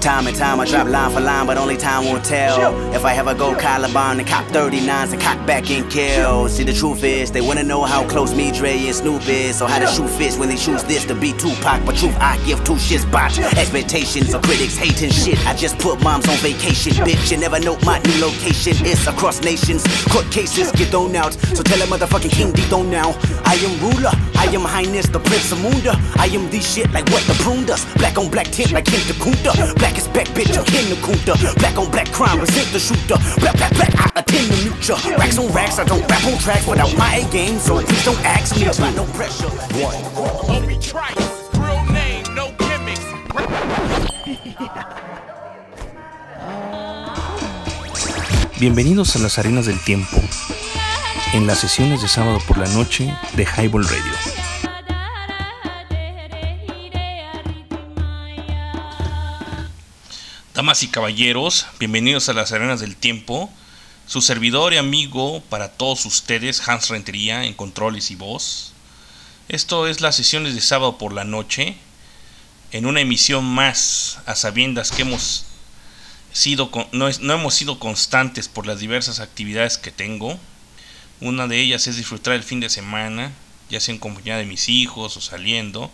Time and time I drop line for line, but only time will tell. If I ever go Caliban and cop 39s and cock back and kill. See, the truth is, they wanna know how close me, Dre, and Snoop is. So, how the shoe fits when they choose this to be Tupac. But truth, I give two shits botch. Expectations of critics hating shit. I just put moms on vacation, bitch. You never know my new location. It's across nations. Court cases get thrown out. So, tell a motherfucking king, D don't now. I am ruler, I am highness, the prince of Munda. I am the shit like what the prune does. Black on black tint like Kim Kunta. Black is back, bitch, I'm Ken Kunta. Black on black crime, resent the shooter. Black, black, black, I attend the. Racks on racks, I don't rap on tracks without my A game. So please don't ask me about no pressure. Obi Trice, real name, no gimmicks. Bienvenidos a las arenas del tiempo, en las sesiones de sábado por la noche de Highball Radio. Damas y caballeros, bienvenidos a las arenas del tiempo. Su servidor y amigo para todos ustedes, Hans Rentería, en controles y voz. Esto es las sesiones de sábado por la noche, en una emisión más, a sabiendas que hemos sido, no, no hemos sido constantes por las diversas actividades que tengo. Una de ellas es disfrutar el fin de semana, ya sea en compañía de mis hijos o saliendo.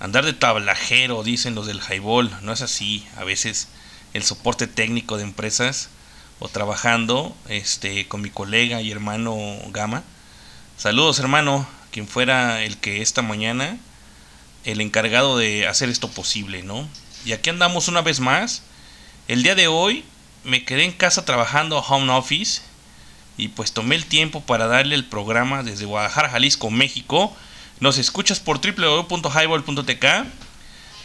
Andar de tablajero, dicen los del highball, no es así. A veces el soporte técnico de empresas o trabajando este, con mi colega y hermano Gama. Saludos hermano, quien fuera el que esta mañana, el encargado de hacer esto posible, ¿no? Y aquí andamos una vez más. El día de hoy me quedé en casa trabajando a home office y pues tomé el tiempo para darle el programa desde Guadalajara, Jalisco, México. Nos escuchas por www.highball.tk.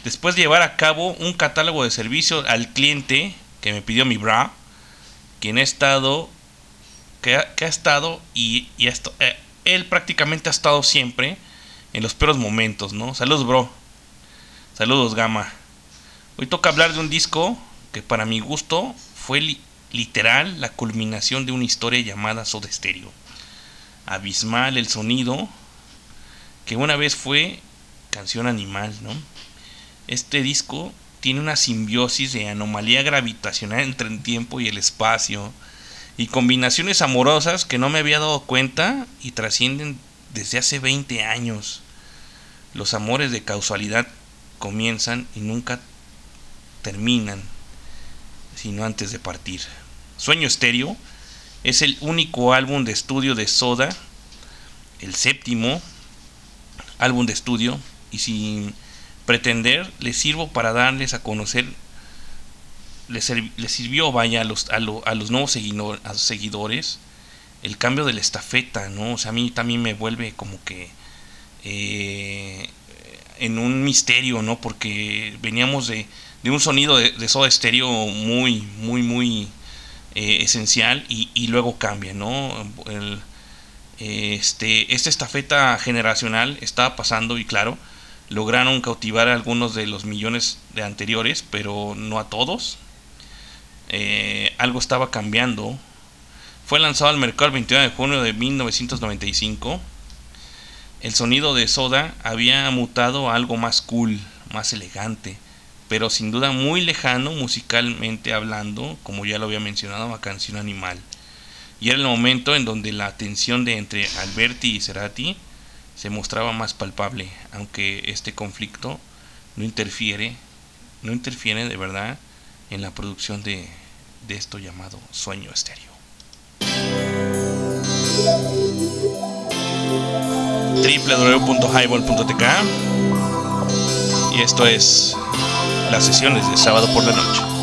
Después de llevar a cabo un catálogo de servicio al cliente que me pidió mi bra, quien ha estado, que ha, estado y, y eh, él prácticamente ha estado siempre en los peores momentos, ¿no? Saludos, bro. Saludos, Gama. Hoy toca hablar de un disco que para mi gusto fue literal la culminación de una historia llamada Soda Stereo. Abismal el sonido que una vez fue canción animal, ¿no? Este disco tiene una simbiosis de anomalía gravitacional entre el tiempo y el espacio y combinaciones amorosas que no me había dado cuenta y trascienden desde hace 20 años. Los amores de causalidad comienzan y nunca terminan, sino antes de partir. Sueño Estéreo es el único álbum de estudio de Soda, el séptimo álbum de estudio, y sin pretender les sirvo para darles a conocer les, sirvió vaya a los, a, a los nuevos seguidores el cambio de la estafeta no o sea a mí también me vuelve como que eh, en un misterio no porque veníamos de, de un sonido de, soda estéreo muy muy muy eh, esencial y, luego cambia no este esta estafeta generacional estaba pasando y claro lograron cautivar a algunos de los millones de anteriores, pero no a todos. Eh, algo estaba cambiando. Fue lanzado al mercado el 21 de junio de 1995. El sonido de Soda había mutado a algo más cool, más elegante, pero sin duda muy lejano musicalmente hablando, como ya lo había mencionado, a Canción Animal. Y era el momento en donde la tensión de entre Alberti y Cerati se mostraba más palpable, aunque este conflicto no interfiere, no interfiere de verdad en la producción de, de esto llamado sueño estéreo. www.highball.tk y esto es las sesiones de sábado por la noche.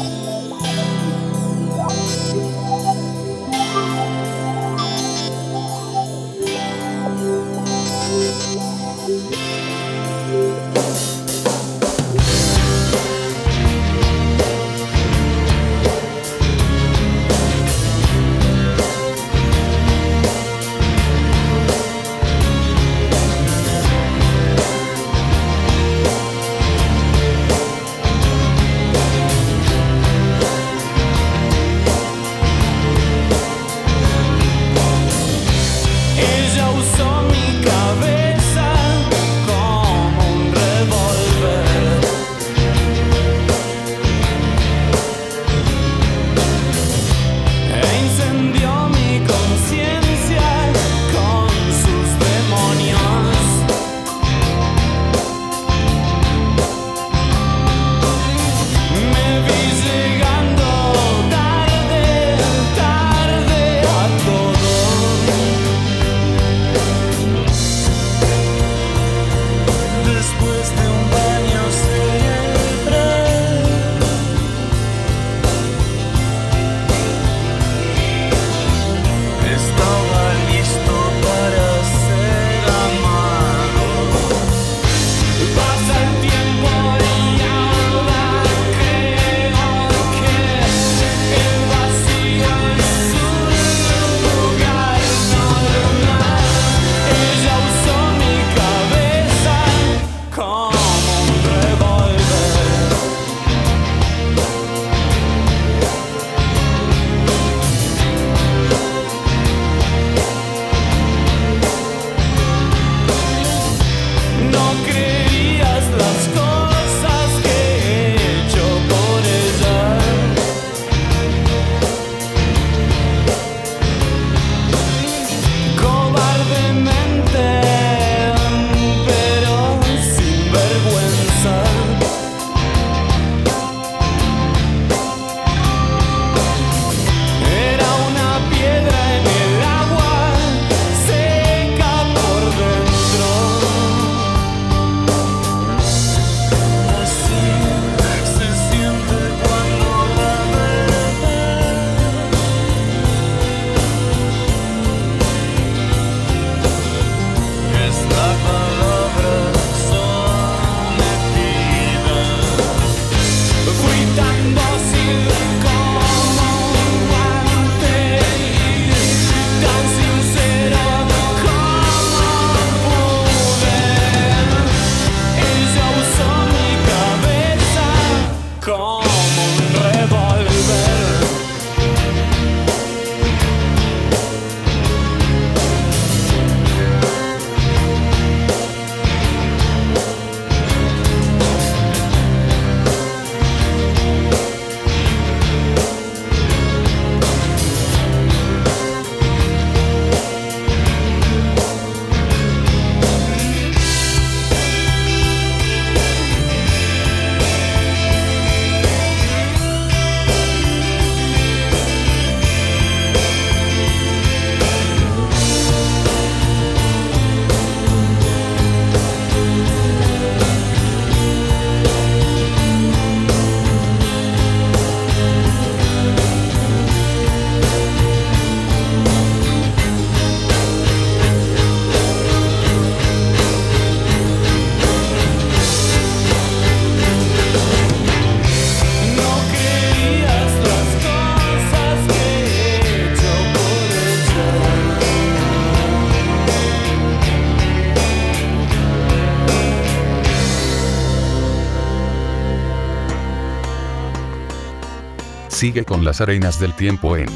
Sigue con las arenas del tiempo en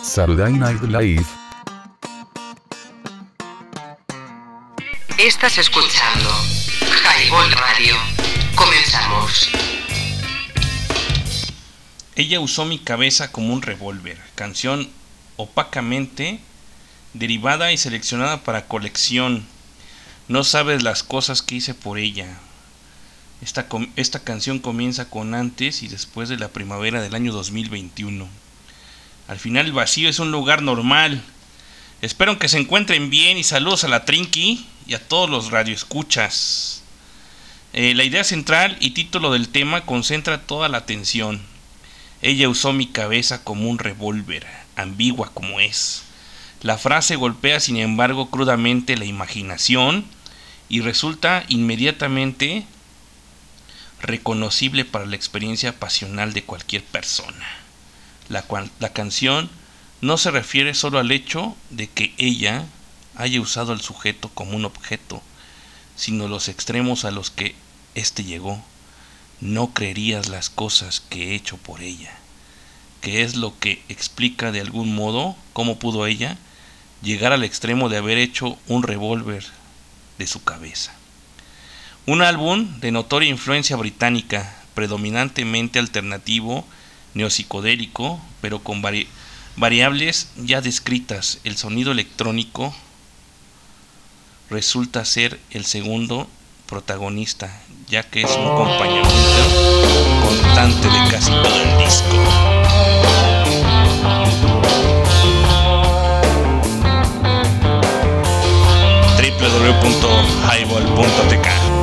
Saturday Night Live. Estás escuchando Highball Radio. Comenzamos. Ella usó mi cabeza como un revólver, canción opacamente derivada y seleccionada para colección. No sabes las cosas que hice por ella, esta, esta canción comienza con antes y después de la primavera del año 2021. Al final el vacío es un lugar normal. Espero que se encuentren bien y saludos a la Trinky y a todos los radioescuchas. Eh, la idea central y título del tema concentra toda la atención. Ella usó mi cabeza como un revólver, ambigua como es. La frase golpea sin embargo crudamente la imaginación y resulta inmediatamente reconocible para la experiencia pasional de cualquier persona. La, canción no se refiere solo al hecho de que ella haya usado al sujeto como un objeto, sino los extremos a los que éste llegó. No creerías las cosas que he hecho por ella, que es lo que explica de algún modo cómo pudo ella llegar al extremo de haber hecho un revólver de su cabeza. Un álbum de notoria influencia británica, predominantemente alternativo, neopsicodélico, pero con variables ya descritas. El sonido electrónico resulta ser el segundo protagonista, ya que es un compañero constante de casi todo el disco. www.highball.tk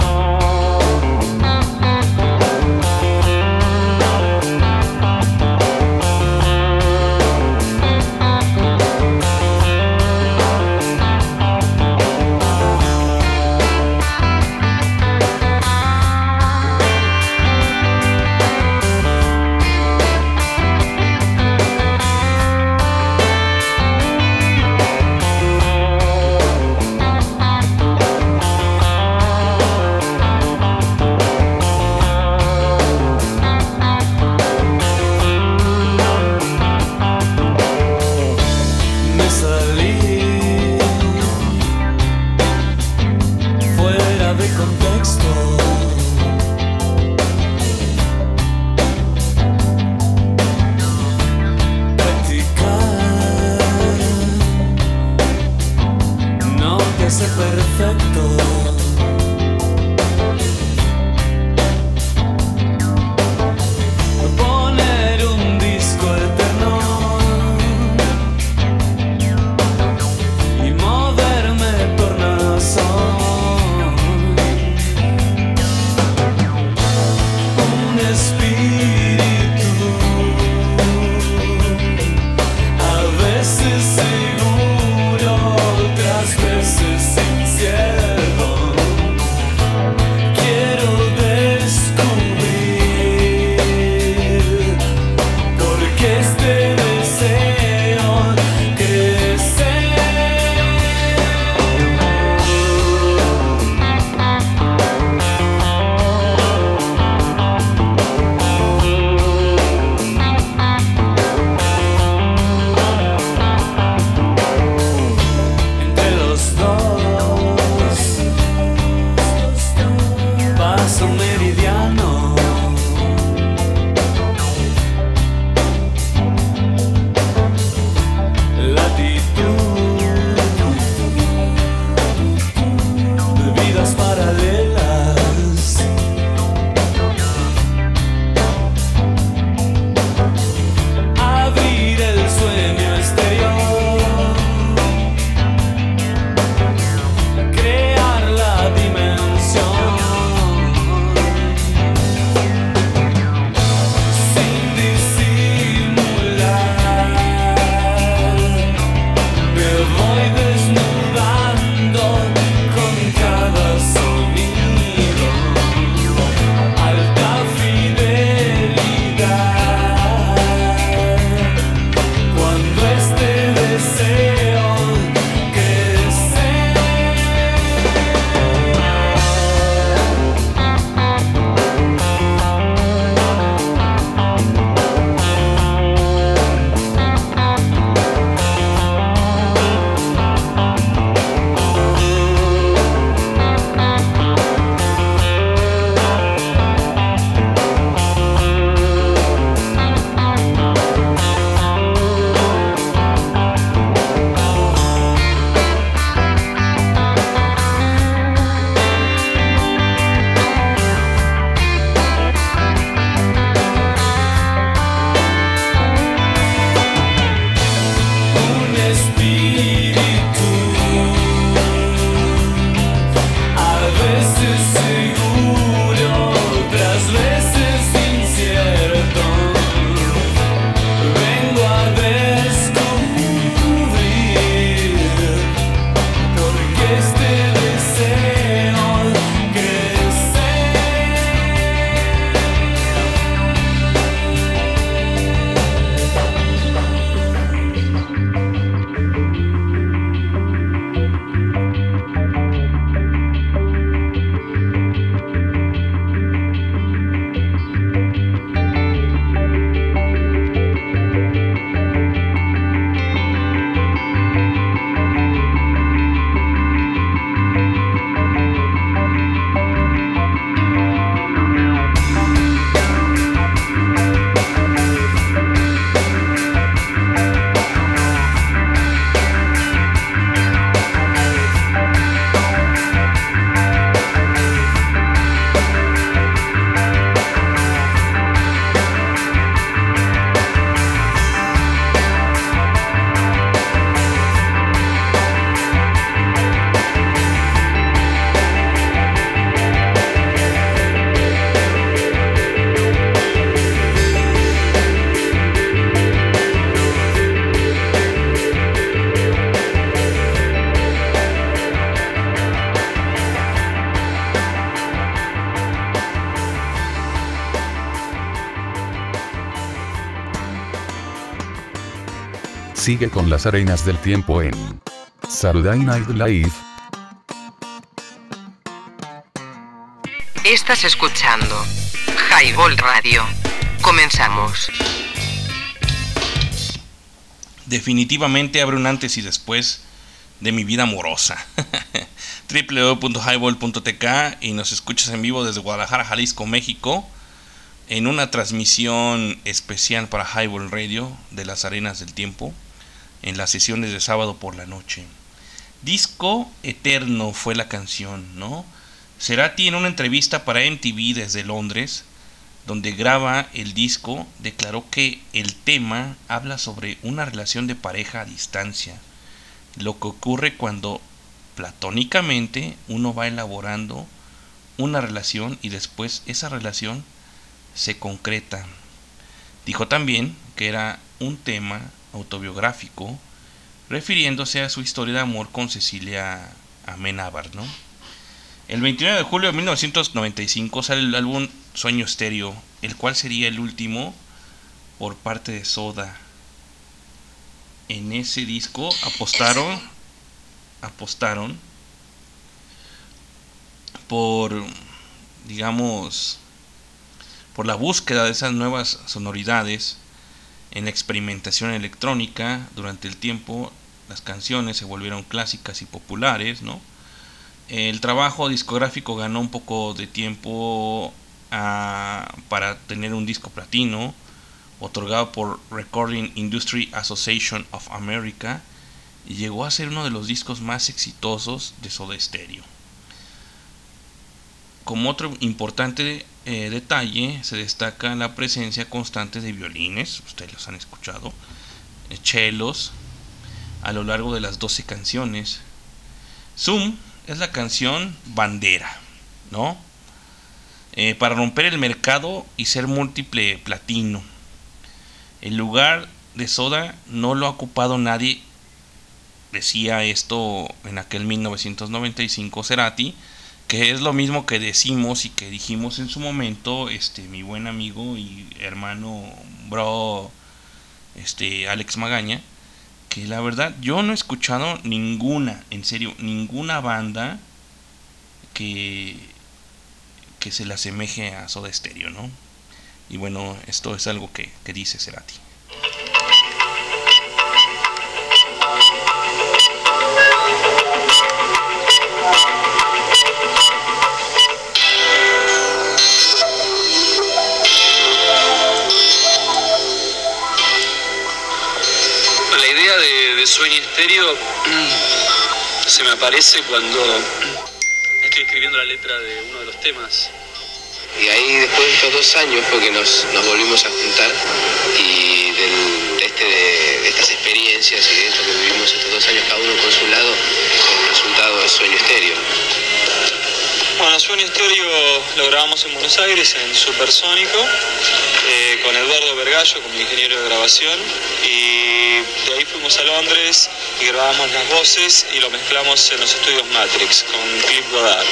Sigue con las arenas del tiempo en Saturday Night Live. Estás escuchando Highball Radio. Comenzamos. Definitivamente abre un antes y después de mi vida amorosa. www.highball.tk y nos escuchas en vivo desde Guadalajara, Jalisco, México, en una transmisión especial para Highball Radio de las Arenas del Tiempo, en las sesiones de sábado por la noche. Disco Eterno fue la canción, ¿no? Cerati en una entrevista para MTV desde Londres, donde graba el disco, declaró que el tema habla sobre una relación de pareja a distancia, lo que ocurre cuando platónicamente uno va elaborando una relación y después esa relación se concreta. Dijo también que era un tema autobiográfico refiriéndose a su historia de amor con Cecilia Amenábar, ¿no? El 29 de julio de 1995 sale el álbum Sueño Estéreo, el cual sería el último por parte de Soda. En ese disco apostaron apostaron por digamos por la búsqueda de esas nuevas sonoridades en la experimentación electrónica durante el tiempo las canciones se volvieron clásicas y populares el trabajo discográfico ganó un poco de tiempo ah, para tener un disco platino otorgado por Recording Industry Association of America y llegó a ser uno de los discos más exitosos de Soda Stereo. Como otro importante eh, detalle se destaca la presencia constante de violines, ustedes los han escuchado, eh, chelos, a lo largo de las 12 canciones. Zoom es la canción bandera, ¿no? Eh, para romper el mercado y ser múltiple platino. El lugar de Soda no lo ha ocupado nadie. Decía esto en aquel 1995 Cerati, que es lo mismo que decimos y que dijimos en su momento, este mi buen amigo y hermano bro este Alex Magaña, que la verdad yo no he escuchado ninguna, en serio, ninguna banda que que se le asemeje a Soda Stereo, ¿no? Y bueno, esto es algo que, que dice Cerati. Sueño Estéreo se me aparece cuando estoy escribiendo la letra de uno de los temas. Y ahí después de estos dos años fue que nos, volvimos a juntar y del- de, este, de estas experiencias y de esto que vivimos estos dos años cada uno por su lado, el resultado es Sueño Estéreo. Bueno, Sueño Estéreo lo grabamos en Buenos Aires, en Supersónico, eh, con Eduardo Vergallo como ingeniero de grabación. Y de ahí fuimos a Londres y grabamos las voces y lo mezclamos en los estudios Matrix con Cliff Godard.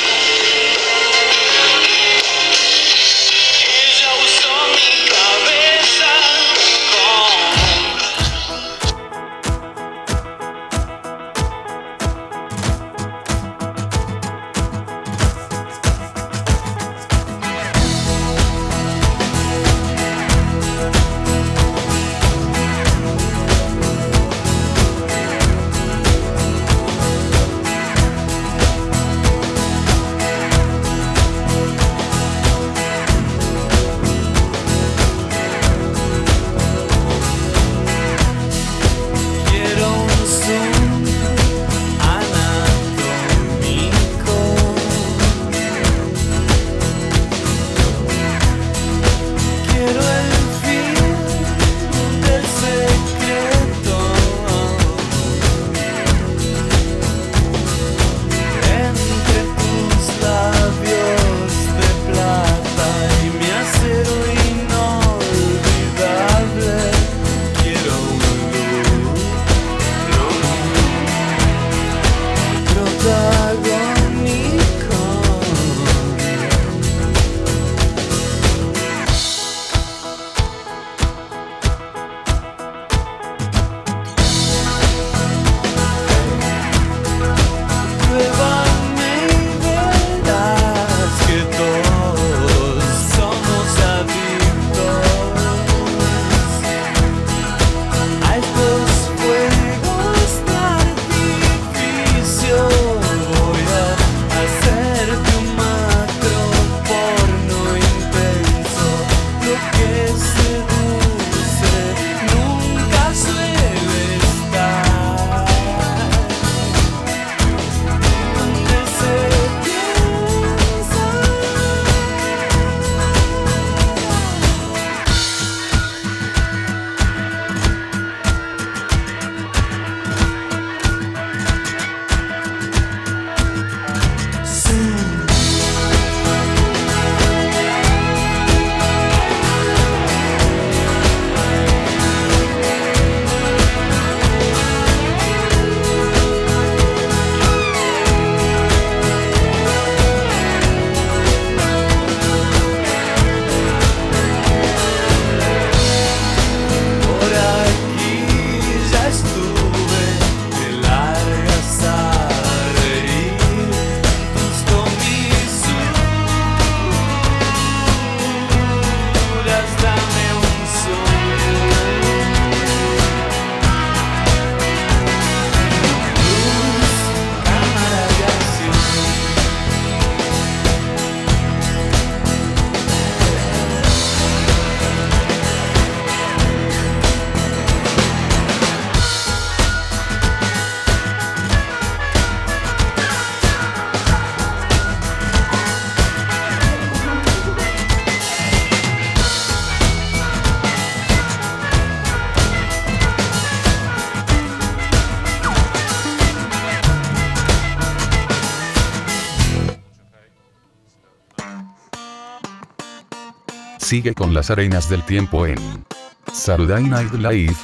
Sigue con las arenas del tiempo en Saturday Night Live.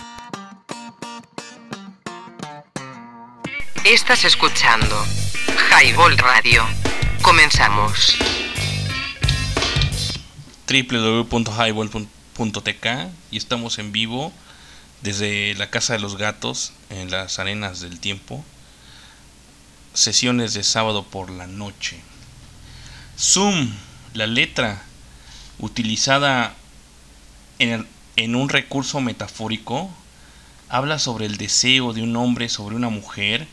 Estás escuchando Highball Radio. Comenzamos. www.highball.tk y estamos en vivo desde la Casa de los Gatos en las Arenas del Tiempo. Sesiones de sábado por la noche. Zoom, la letra utilizada en, un recurso metafórico, habla sobre el deseo de un hombre sobre una mujer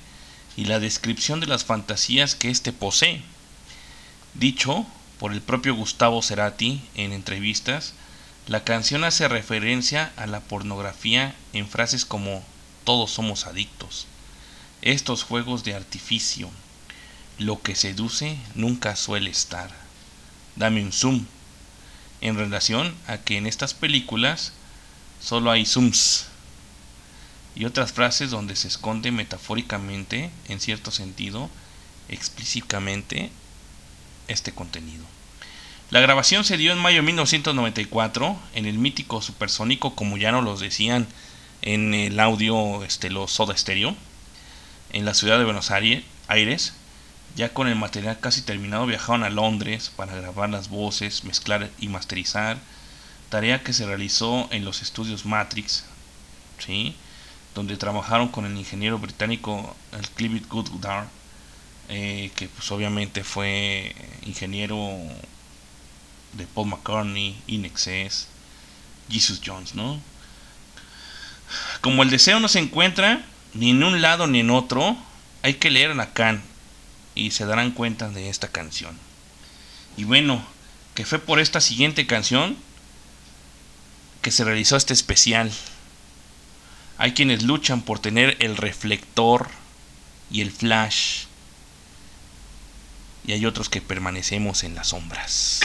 y la descripción de las fantasías que éste posee. Dicho por el propio Gustavo Cerati en entrevistas, la canción hace referencia a la pornografía en frases como todos somos adictos. Estos juegos de artificio, lo que seduce nunca suele estar. Dame un zoom. En relación a que en estas películas solo hay zooms y otras frases donde se esconde metafóricamente, en cierto sentido, explícitamente este contenido. La grabación se dio en mayo de 1994 en el mítico supersónico, como ya nos los decían en el audio este, los Soda Stereo, en la ciudad de Buenos Aire- Aires. Ya con el material casi terminado viajaron a Londres para grabar las voces, mezclar y masterizar, tarea que se realizó en los estudios Matrix, ¿sí? donde trabajaron con el ingeniero británico el Clive Goodard, eh, que pues obviamente fue ingeniero de Paul McCartney, Inexcess, Jesus Jones, ¿no? Como el deseo no se encuentra ni en un lado ni en otro, hay que leer a Lacan y se darán cuenta de esta canción. Y bueno, que fue por esta siguiente canción que se realizó este especial. Hay quienes luchan por tener el reflector y el flash. Y hay otros que permanecemos en las sombras.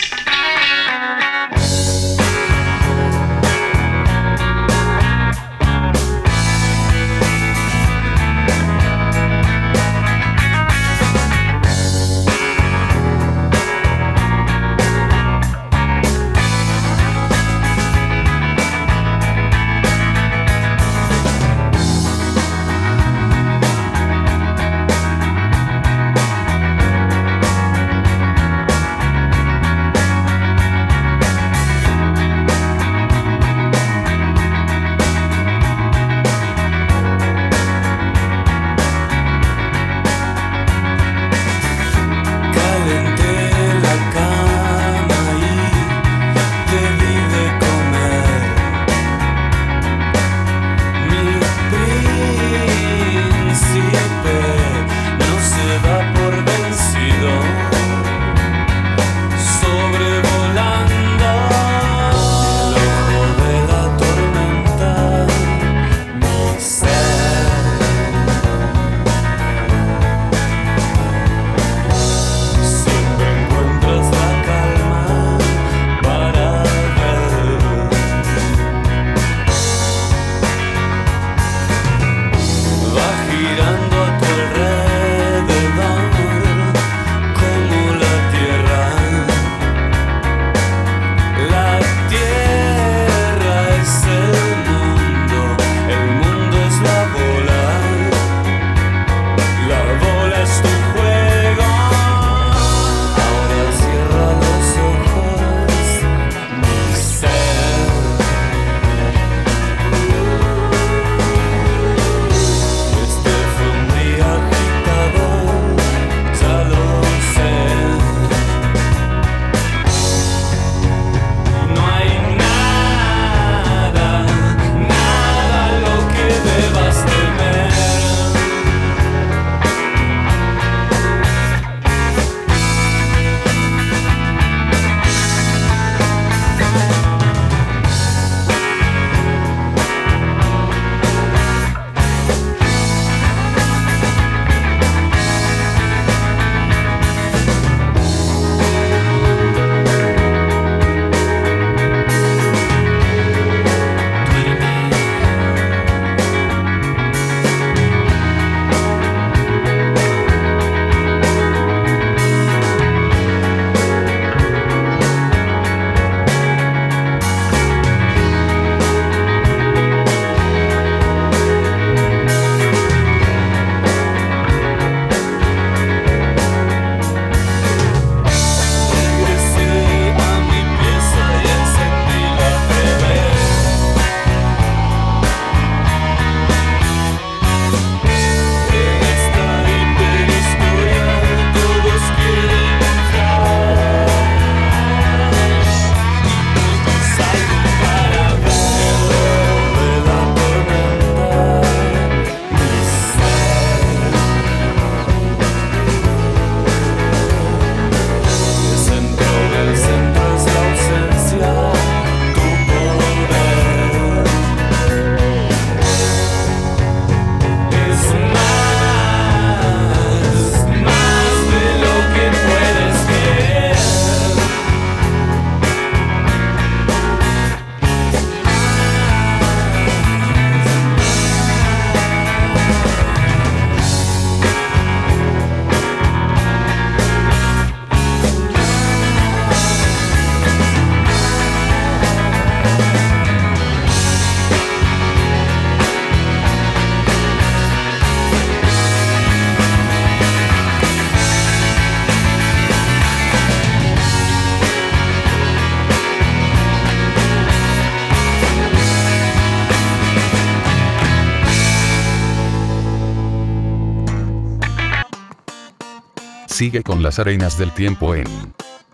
Sigue con las arenas del tiempo en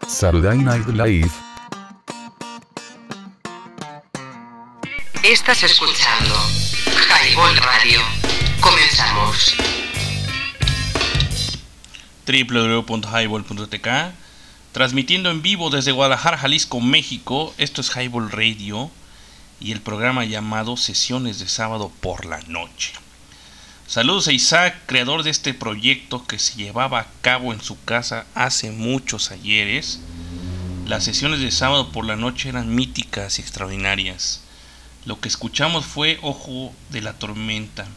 Saturday Night Live. Estás escuchando Highball Radio. Comenzamos. www.highball.tk transmitiendo en vivo desde Guadalajara, Jalisco, México. Esto es Highball Radio y el programa llamado Sesiones de sábado por la noche. Saludos a Isaac, creador de este proyecto que se llevaba a cabo en su casa hace muchos ayeres. Las sesiones de sábado por la noche eran míticas y extraordinarias. Lo que escuchamos fue Ojo de la Tormenta.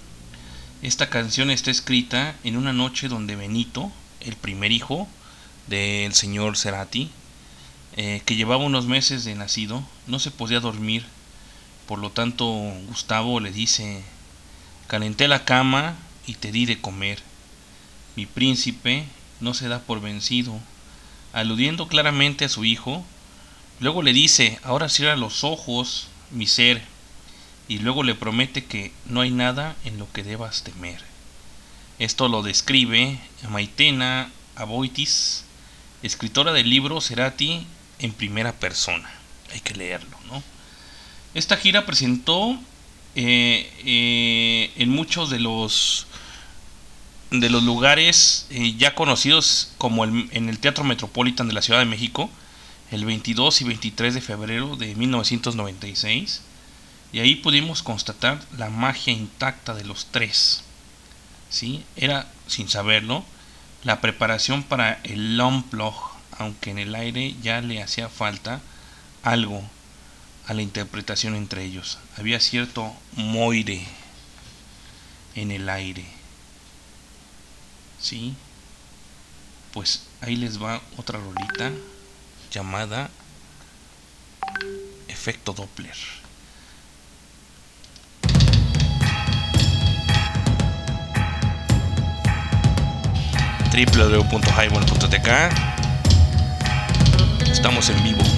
Esta canción está escrita en una noche donde Benito, el primer hijo del señor Cerati, eh, que llevaba unos meses de nacido, no se podía dormir. Por lo tanto, Gustavo le dice, calenté la cama y te di de comer. Mi príncipe no se da por vencido, aludiendo claramente a su hijo. Luego le dice, ahora cierra los ojos, mi ser, y luego le promete que no hay nada en lo que debas temer. Esto lo describe Maitena Aboitis, escritora del libro Cerati en primera persona. Hay que leerlo, ¿no? Esta gira presentó eh, eh, en muchos de los de los lugares eh, ya conocidos como el- en el Teatro Metropolitan de la Ciudad de México el 22 y 23 de febrero de 1996 y ahí pudimos constatar la magia intacta de los tres. ¿sí? Era, sin saberlo, la preparación para el Unplug, aunque en el aire ya le hacía falta algo a la interpretación entre ellos. Había cierto moire en el aire. ¿Sí? Pues ahí les va otra rolita llamada Efecto Doppler. www.highball.tk Estamos en vivo.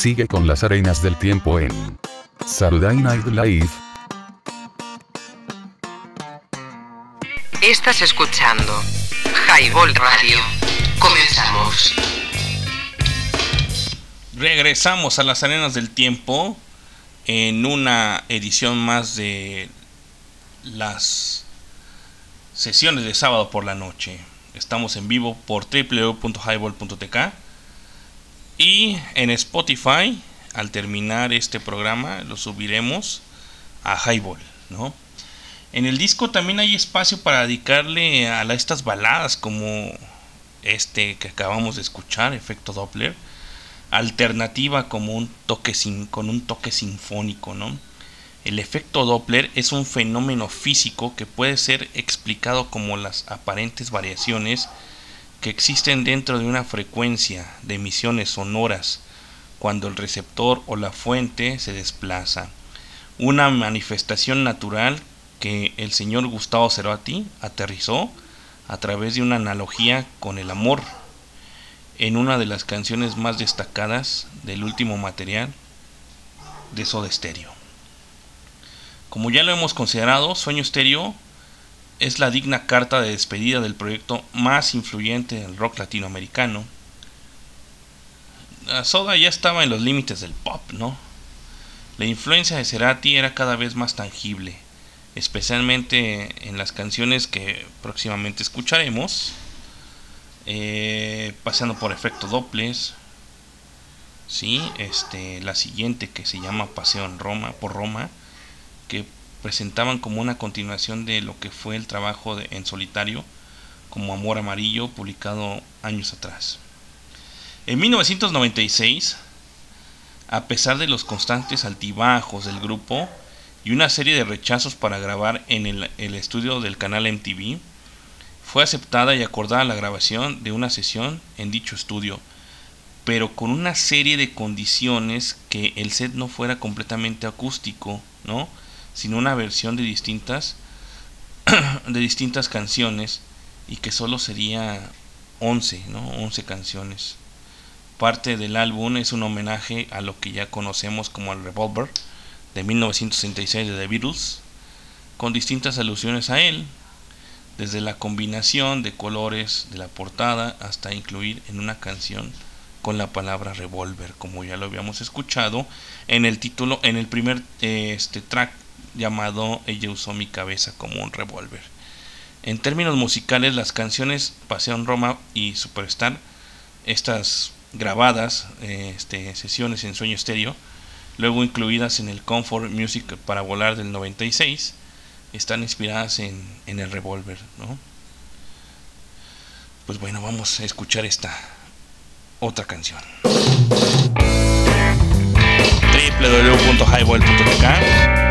Sigue con las arenas del tiempo en Saturday Night Live. Estás escuchando Highball Radio. Comenzamos. Regresamos a las arenas del tiempo en una edición más de las sesiones de sábado por la noche. Estamos en vivo por www.highball.tk y en Spotify. Al terminar este programa lo subiremos a Highball, ¿no? En el disco también hay espacio para dedicarle a estas baladas como este que acabamos de escuchar, Efecto Doppler, alternativa como un toque sin, con un toque sinfónico, ¿no? El efecto Doppler es un fenómeno físico que puede ser explicado como las aparentes variaciones que existen dentro de una frecuencia de emisiones sonoras cuando el receptor o la fuente se desplaza. Una manifestación natural que el señor Gustavo Cerati aterrizó a través de una analogía con el amor en una de las canciones más destacadas del último material de Soda Stereo. Como ya lo hemos considerado, Sueño Stereo es la digna carta de despedida del proyecto más influyente del rock latinoamericano. La Soda ya estaba en los límites del pop, ¿no? La influencia de Cerati era cada vez más tangible, especialmente en las canciones que próximamente escucharemos, eh, pasando por efecto Doppler, sí, este, la siguiente que se llama Paseo en Roma por Roma, que presentaban como una continuación de lo que fue el trabajo en solitario como Amor Amarillo publicado años atrás. En 1996, a pesar de los constantes altibajos del grupo y una serie de rechazos para grabar en el, el estudio del canal MTV, fue aceptada y acordada la grabación de una sesión en dicho estudio, pero con una serie de condiciones que el set no fuera completamente acústico, ¿no? Sino una versión de distintas de distintas canciones y que solo sería 11, ¿no? 11 canciones. Parte del álbum es un homenaje a lo que ya conocemos como el Revolver de 1966 de The Beatles, con distintas alusiones a él, desde la combinación de colores de la portada hasta incluir en una canción con la palabra revolver, como ya lo habíamos escuchado en el título, en el primer eh, este track llamado Ella usó mi cabeza como un revólver. En términos musicales, las canciones Paseo en Roma y Superstar, estas grabadas, eh, este, sesiones en sueño estéreo, luego incluidas en el Comfort Music para volar del 96, están inspiradas en, en el revólver, ¿no? Pues bueno, vamos a escuchar esta otra canción. www.highball.tk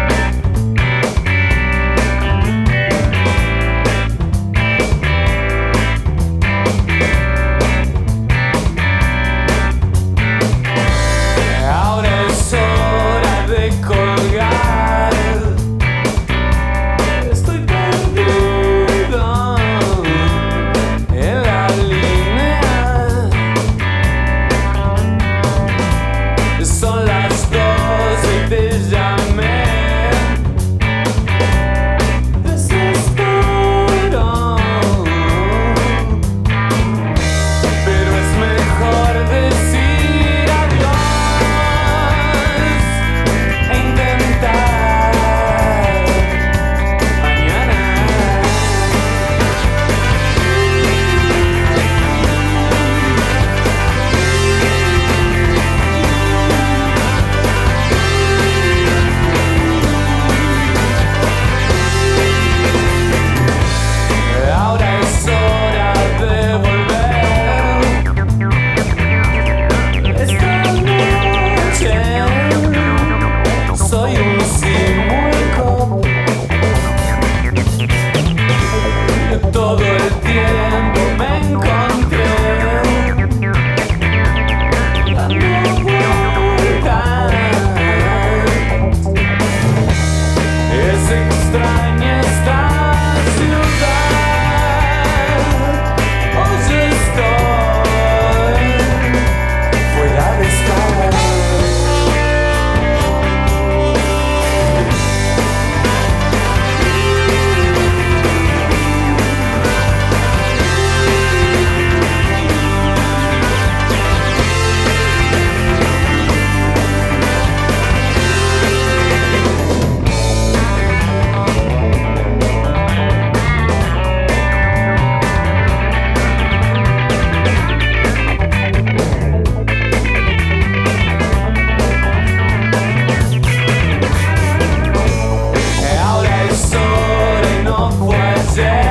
Mis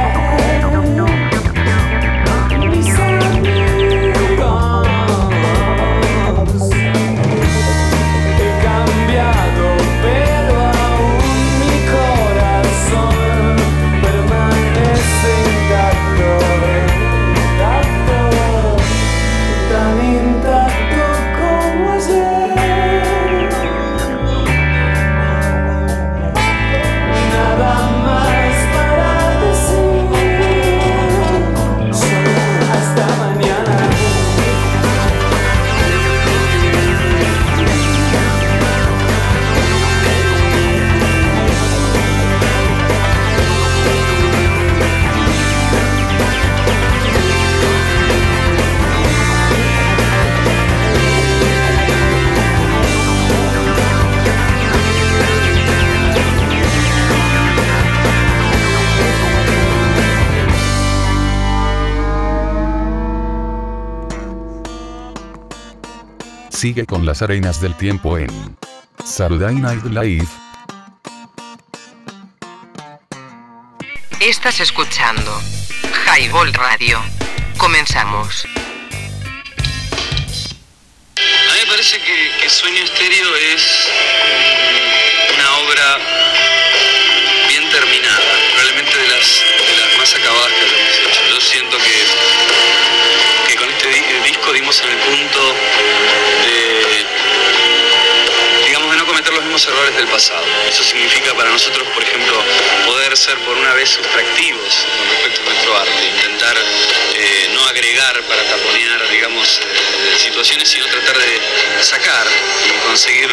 Sigue con las arenas del tiempo en Saturday Night Live. Estás escuchando Highball Radio. Comenzamos. A mí me parece que, que Sueño Estéreo es una obra bien terminada, probablemente de las, de las más acabadas que hayamos hecho. Yo siento que, que con este di- disco dimos en el punto de, errores del pasado. Eso significa para nosotros, por ejemplo, poder ser por una vez sustractivos con respecto a nuestro arte, intentar eh, no agregar para taponear, digamos, eh, situaciones, sino tratar de sacar y conseguir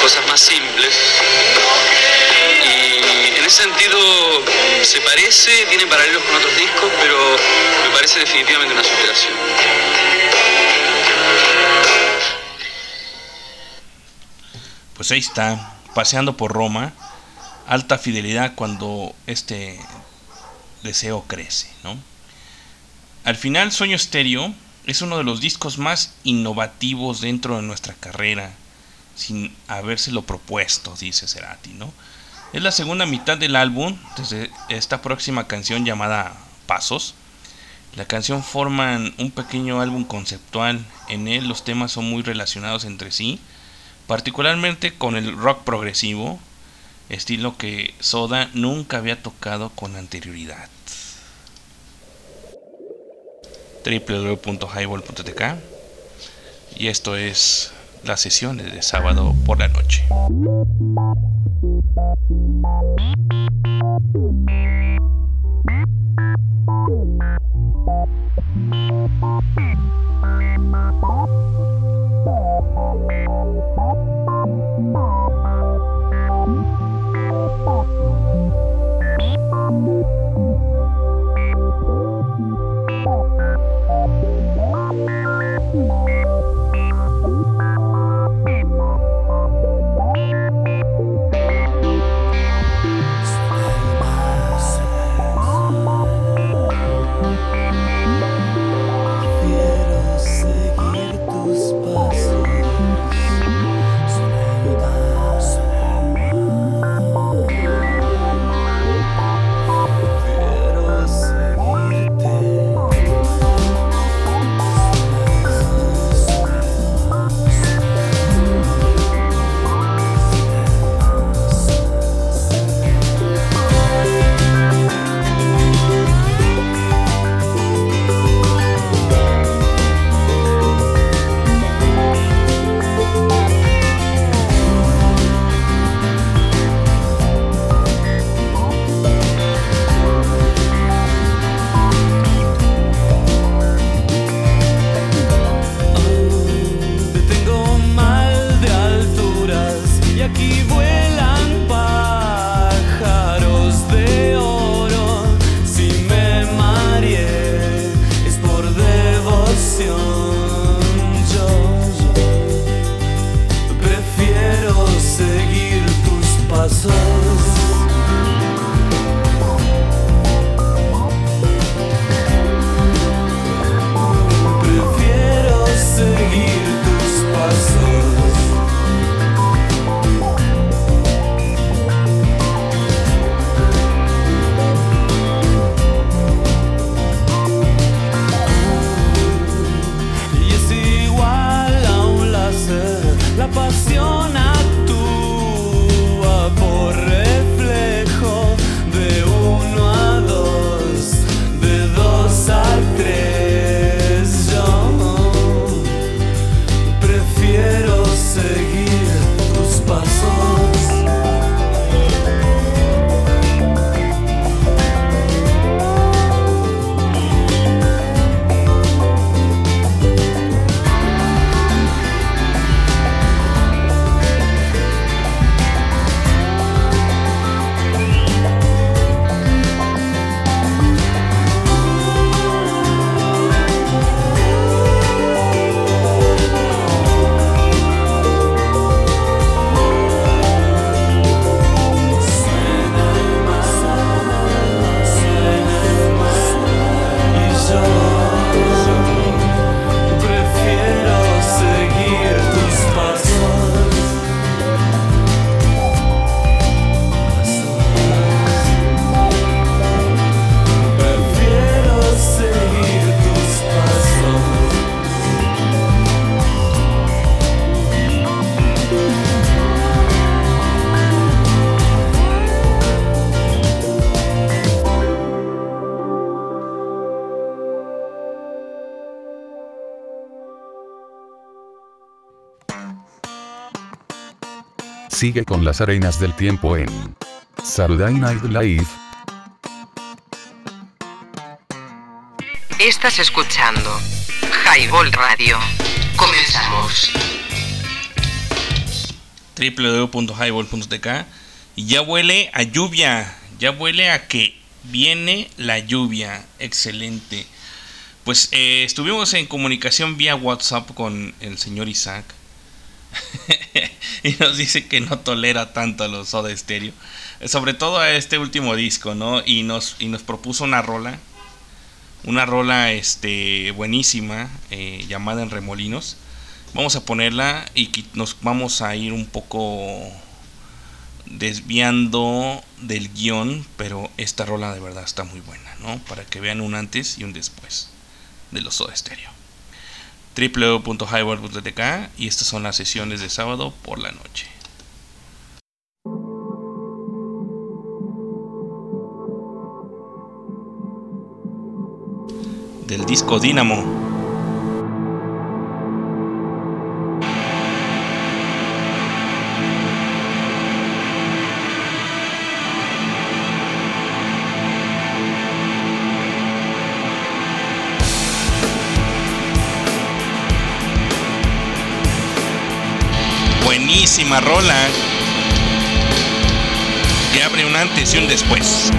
cosas más simples. Y en ese sentido se parece, tiene paralelos con otros discos, pero me parece definitivamente una superación. Pues ahí está, paseando por Roma, alta fidelidad cuando este deseo crece. Al final, Sueño Estéreo es uno de los discos más innovativos dentro de nuestra carrera, sin habérselo propuesto, dice Cerati. Es la segunda mitad del álbum, desde esta próxima canción llamada Pasos. La canción forman un pequeño álbum conceptual, en él los temas son muy relacionados entre sí, particularmente con el rock progresivo, estilo que Soda nunca había tocado con anterioridad. www.highball.tk y esto es las sesiones de sábado por la noche. Bye. Sigue con las arenas del tiempo en Saturday Night Live. Estás escuchando Highball Radio. Comenzamos. www.highball.tk y ya huele a lluvia, ya huele a que viene la lluvia, excelente. Pues eh, estuvimos en comunicación vía WhatsApp con el señor Isaac y nos dice que no tolera tanto a los Soda Stereo, sobre todo a este último disco, ¿no? Y nos, y nos propuso una rola, una rola este, buenísima eh, llamada En Remolinos. Vamos a ponerla y nos vamos a ir un poco desviando del guion, pero esta rola de verdad está muy buena, ¿no? Para que vean un antes y un después de los Soda Stereo www.highball.tk y estas son las sesiones de sábado por la noche. Del disco Dynamo. Buenísima rola. Que abre un antes y un después.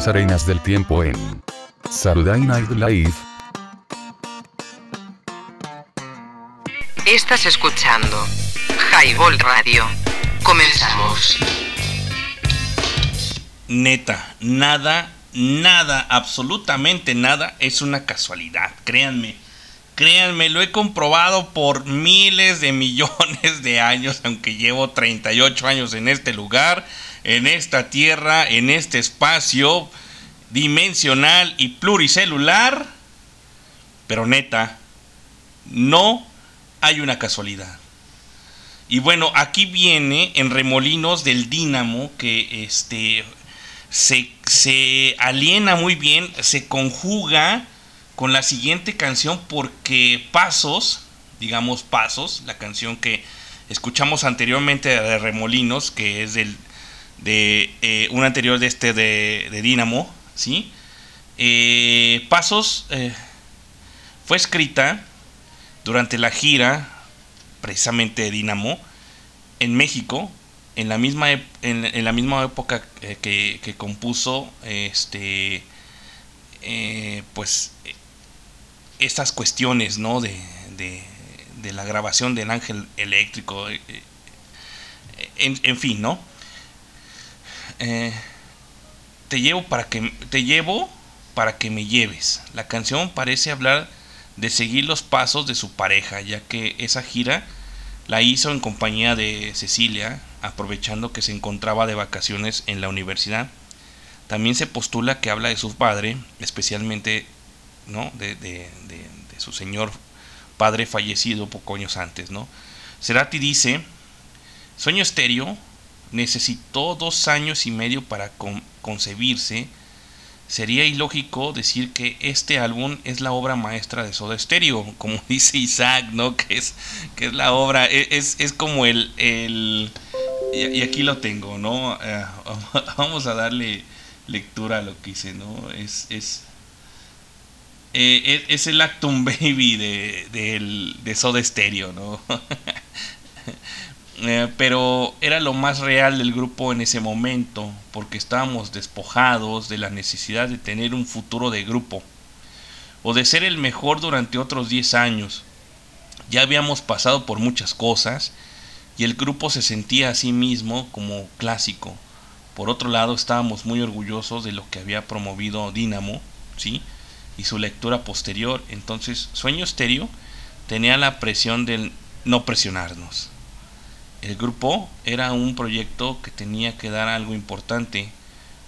Las arenas del tiempo en Saturday Night Live. Estás escuchando Highball Radio. Comenzamos. Neta, nada, nada, absolutamente nada es una casualidad. Créanme, créanme, lo he comprobado por miles de millones de años, aunque llevo 38 años en este lugar, en esta tierra, en este espacio dimensional y pluricelular. Pero neta, no hay una casualidad. Y bueno, aquí viene en remolinos del dínamo que este se, se aliena muy bien, se conjuga con la siguiente canción porque Pasos, digamos Pasos, la canción que escuchamos anteriormente de Remolinos, que es del, de eh, un anterior de este de, de Dínamo, ¿sí? Eh, Pasos eh, fue escrita durante la gira precisamente de Dínamo en México en la misma en, en la misma época que, que compuso este pues estas cuestiones no de, de, de la grabación del ángel eléctrico en, en fin no Eh, te llevo para que te llevo para que me lleves la canción parece hablar de seguir los pasos de su pareja ya que esa gira la hizo en compañía de Cecilia, aprovechando que se encontraba de vacaciones en la universidad. También se postula que habla de su padre, especialmente ¿no? de, su señor padre fallecido pocos años antes. ¿no? Cerati dice, Sueño Estéreo necesitó dos años y medio para con- concebirse. Sería ilógico decir que este álbum es la obra maestra de Soda Stereo, como dice Isaac, ¿no? Que es, que es la obra, e- es, es como el, el y, aquí lo tengo, ¿no? Eh, vamos a darle lectura a lo que hice, ¿no? Es, es, eh, es, es el Actum Baby de, del- de Soda Stereo, ¿no? Eh, pero era lo más real del grupo en ese momento, porque estábamos despojados de la necesidad de tener un futuro de grupo, o de ser el mejor durante otros 10 años. Ya habíamos pasado por muchas cosas, y el grupo se sentía a sí mismo como clásico. Por otro lado, estábamos muy orgullosos de lo que había promovido Dynamo, ¿sí? Y su lectura posterior. Entonces, Sueño Estéreo tenía la presión del no presionarnos. El grupo era un proyecto que tenía que dar algo importante.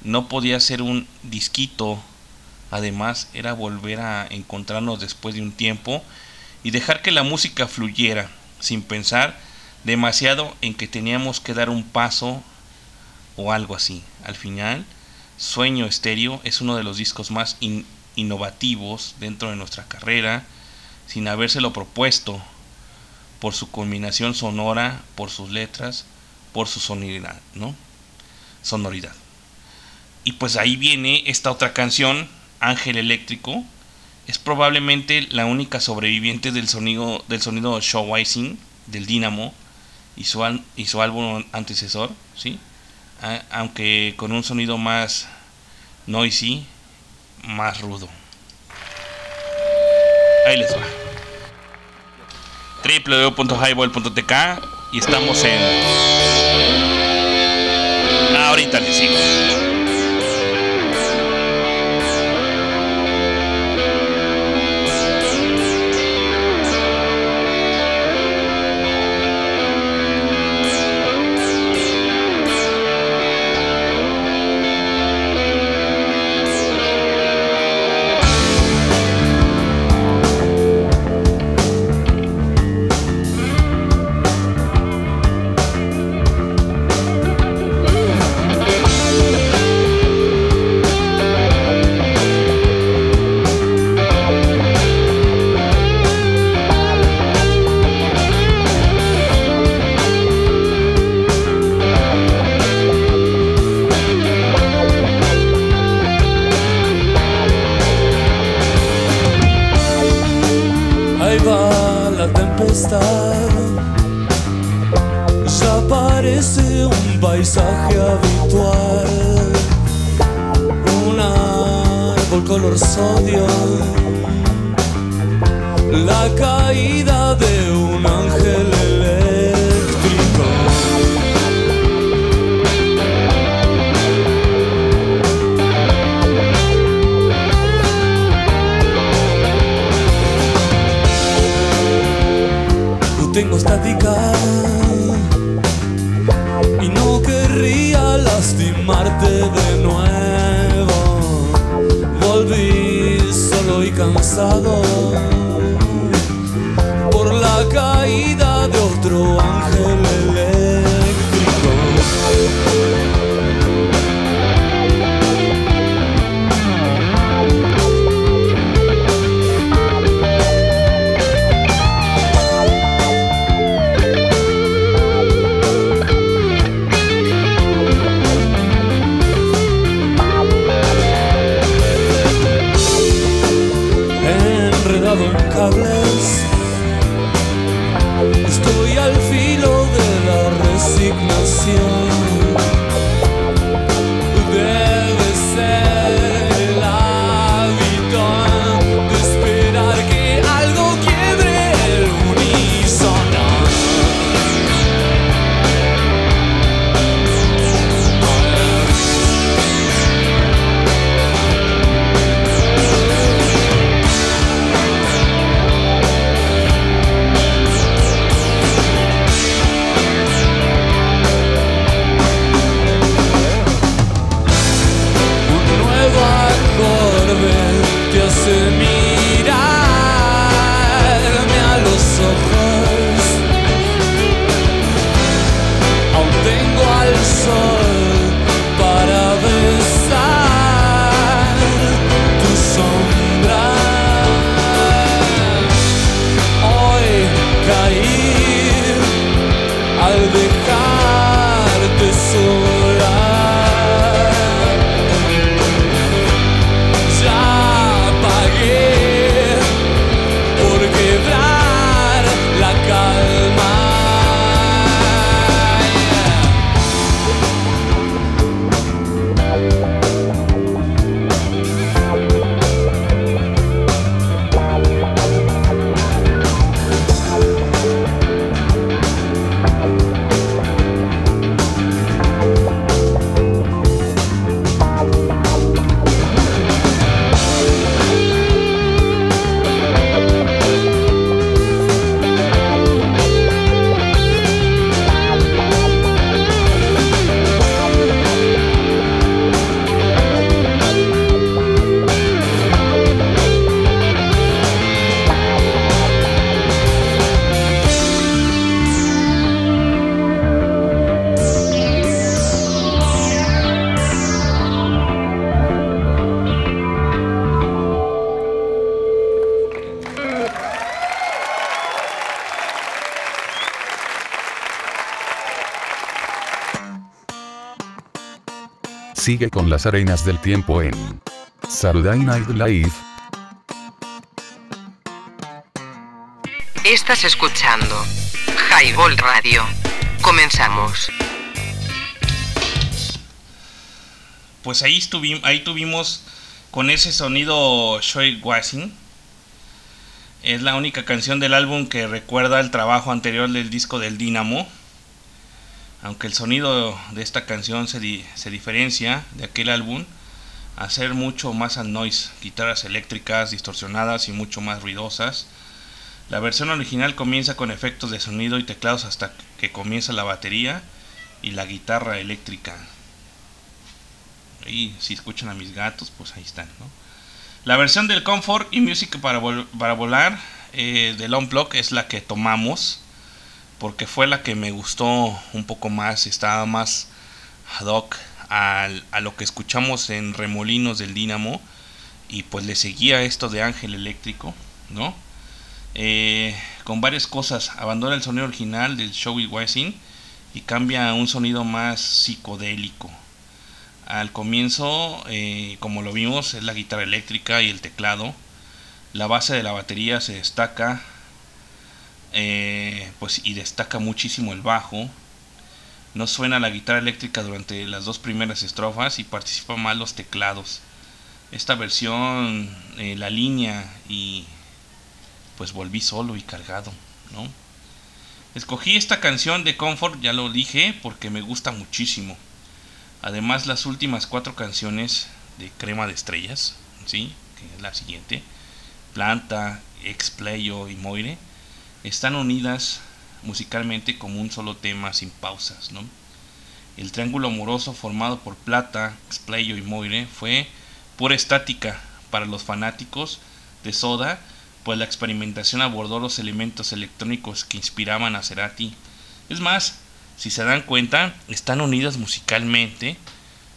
No podía ser un disquito. Además, era volver a encontrarnos después de un tiempo y dejar que la música fluyera, sin pensar demasiado en que teníamos que dar un paso o algo así. Al final, Sueño Estéreo es uno de los discos más in- innovativos dentro de nuestra carrera, sin habérselo propuesto por su combinación sonora, por sus letras, por su sonoridad, ¿no? Sonoridad. Y pues ahí viene esta otra canción, Ángel Eléctrico. Es probablemente la única sobreviviente del sonido del sonido del Dynamo y su, y su álbum antecesor, ¿sí? Aunque con un sonido más noisy, más rudo. Ahí les va www.highball.tk y estamos en... Ahorita les sigo. Sigue con las arenas del tiempo en Saturday Night Live. Estás escuchando Highball Radio. Comenzamos. Pues ahí, estuvi- ahí tuvimos con ese sonido Shoei Wasing. Es la única canción del álbum que recuerda el trabajo anterior del disco del Dynamo. Aunque el sonido de esta canción se, di- se diferencia de aquel álbum a ser mucho más al noise, guitarras eléctricas distorsionadas y mucho más ruidosas. La versión original comienza con efectos de sonido y teclados hasta que comienza la batería y la guitarra eléctrica. Ahí, si escuchan a mis gatos, pues ahí están. La versión del Comfort y Music para, vol- para volar eh, del Unplug es la que tomamos. Porque fue la que me gustó un poco más. Estaba más ad hoc a lo que escuchamos en Remolinos del Dínamo. Y pues le seguía esto de Ángel Eléctrico, ¿no? Eh, con varias cosas. Abandona el sonido original del Showy Wesing y cambia a un sonido más psicodélico. Al comienzo, eh, como lo vimos, es la guitarra eléctrica y el teclado. La base de la batería se destaca, eh, pues y destaca muchísimo el bajo. No suena la guitarra eléctrica durante las dos primeras estrofas y participan más los teclados. esta versión, eh, la línea y pues volví solo y cargado, ¿no? Escogí esta canción de Comfort, ya lo dije, porque me gusta muchísimo. Además, las últimas cuatro canciones de Crema de Estrellas, ¿sí? que es la siguiente, Planta, Explayo y Moire, están unidas musicalmente como un solo tema sin pausas. ¿no? El triángulo amoroso formado por Plata, Explayo y Moire fue pura estática para los fanáticos de Soda, pues la experimentación abordó los elementos electrónicos que inspiraban a Cerati. Es más, si se dan cuenta, están unidas musicalmente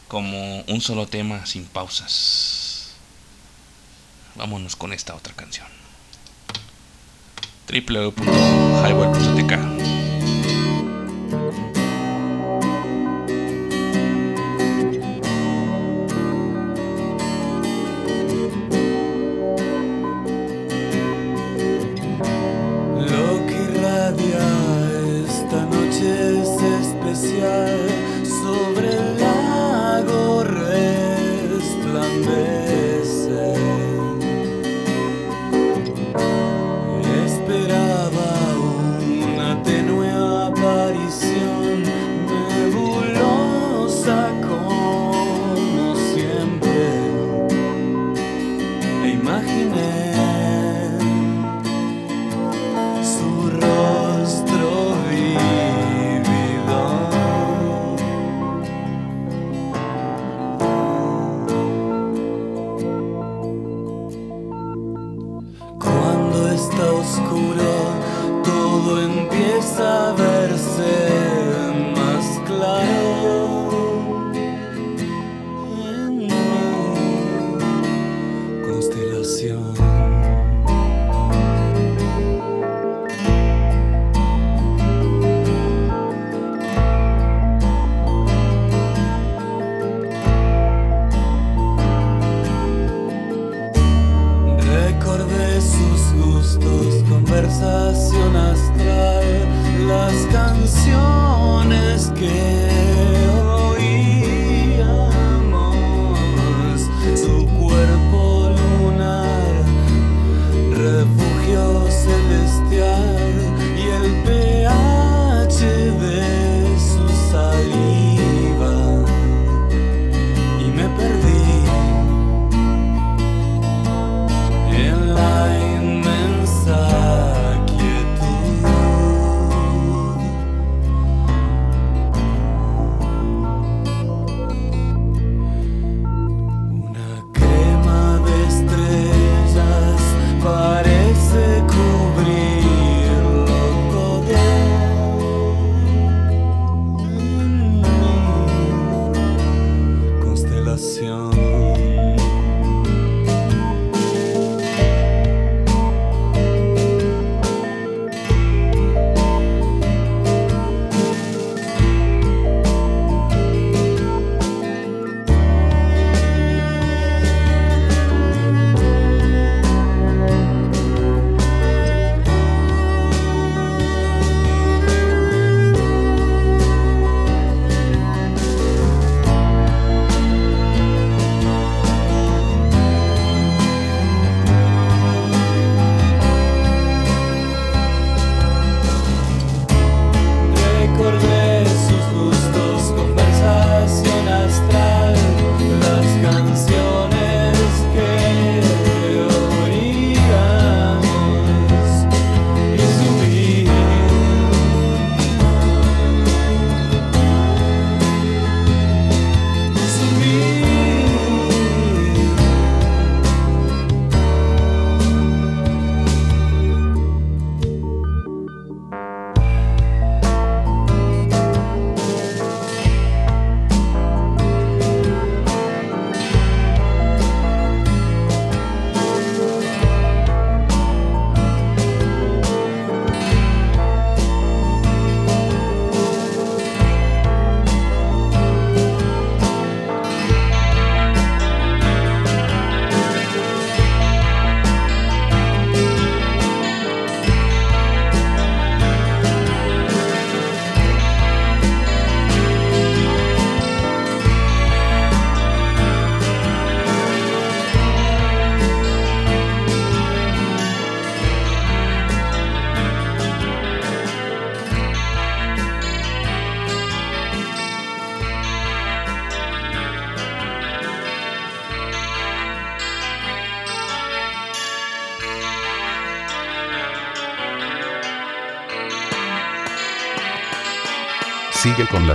como un solo tema sin pausas. Vámonos con esta otra canción. www.highway.tk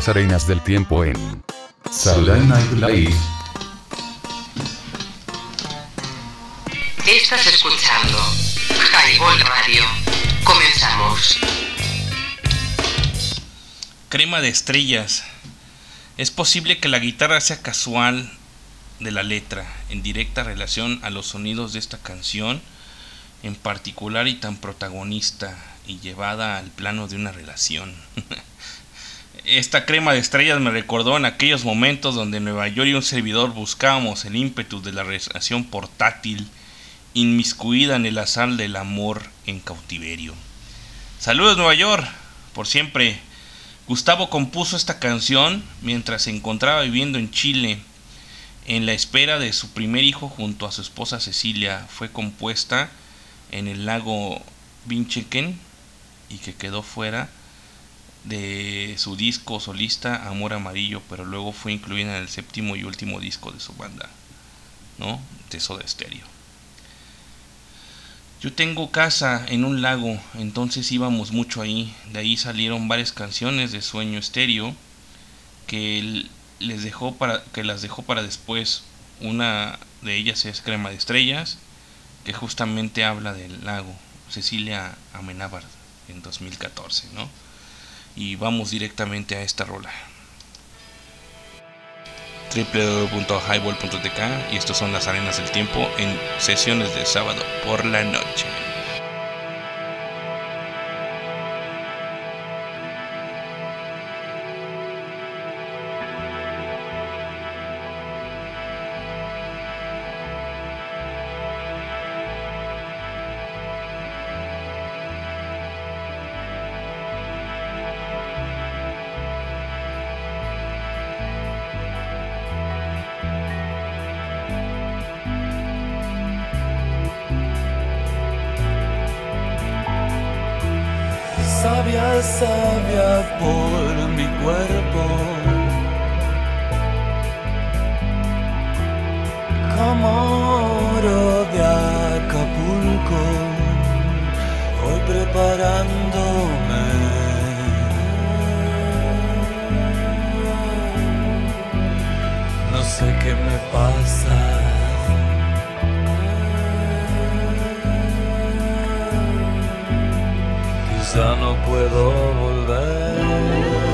las arenas del tiempo en Saturday Night Live. Estás escuchando Highball Radio. Comenzamos. Crema de estrellas. Es posible que la guitarra sea casual de la letra, en directa relación a los sonidos de esta canción, en particular y tan protagonista y llevada al plano de una relación. Esta crema de estrellas me recordó en aquellos momentos donde Nueva York y un servidor buscábamos el ímpetu de la relación portátil, inmiscuida en el azar del amor en cautiverio. Saludos Nueva York, por siempre. Gustavo compuso esta canción mientras se encontraba viviendo en Chile. En la espera de su primer hijo junto a su esposa Cecilia, fue compuesta en el lago Vinchequen y que quedó fuera de su disco solista Amor Amarillo, pero luego fue incluida en el séptimo y último disco de su banda, ¿no? De Soda Stereo. Yo tengo casa en un lago, entonces íbamos mucho ahí. De ahí salieron varias canciones de Sueño Estéreo que les dejó para que las dejó para después. Una de ellas es Crema de Estrellas, que justamente habla del lago. Cecilia Amenábar en 2014, ¿no? Y vamos directamente a esta rola www.highball.tk y estos son las arenas del tiempo en sesiones de sábado por la noche. Sabia por mi cuerpo. Puedo volver.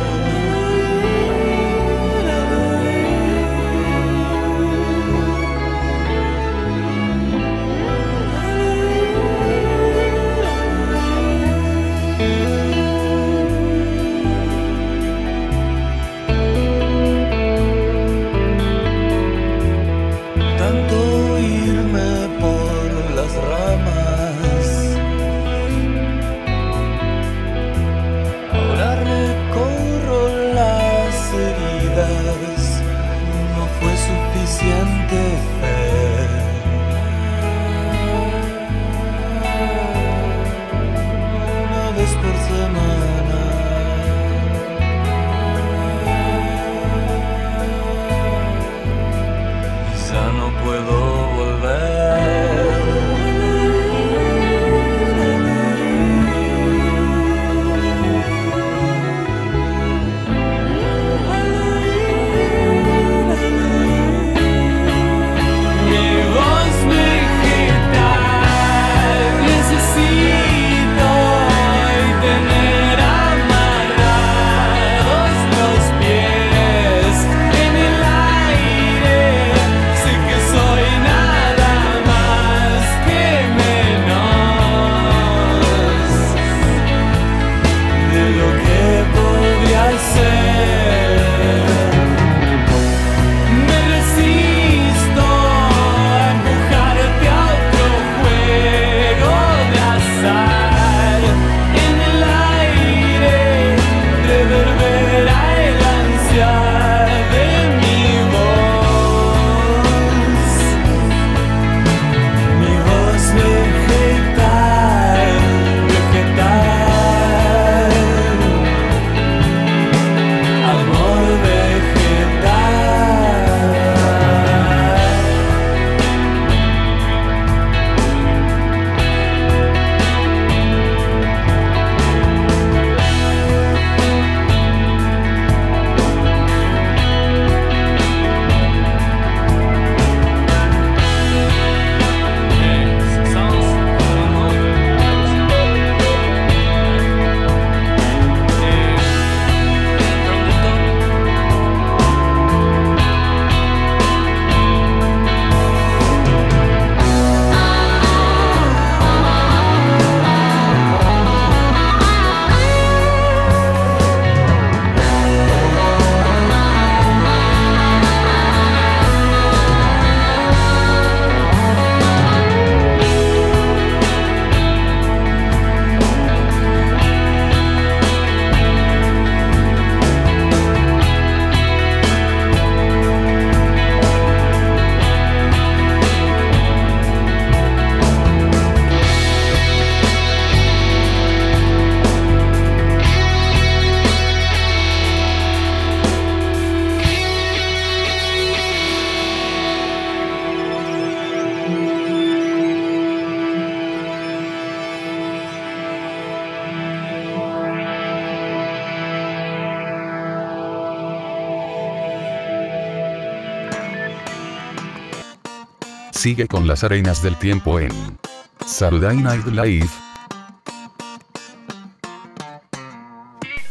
Sigue con las arenas del tiempo en Saturday Night Live.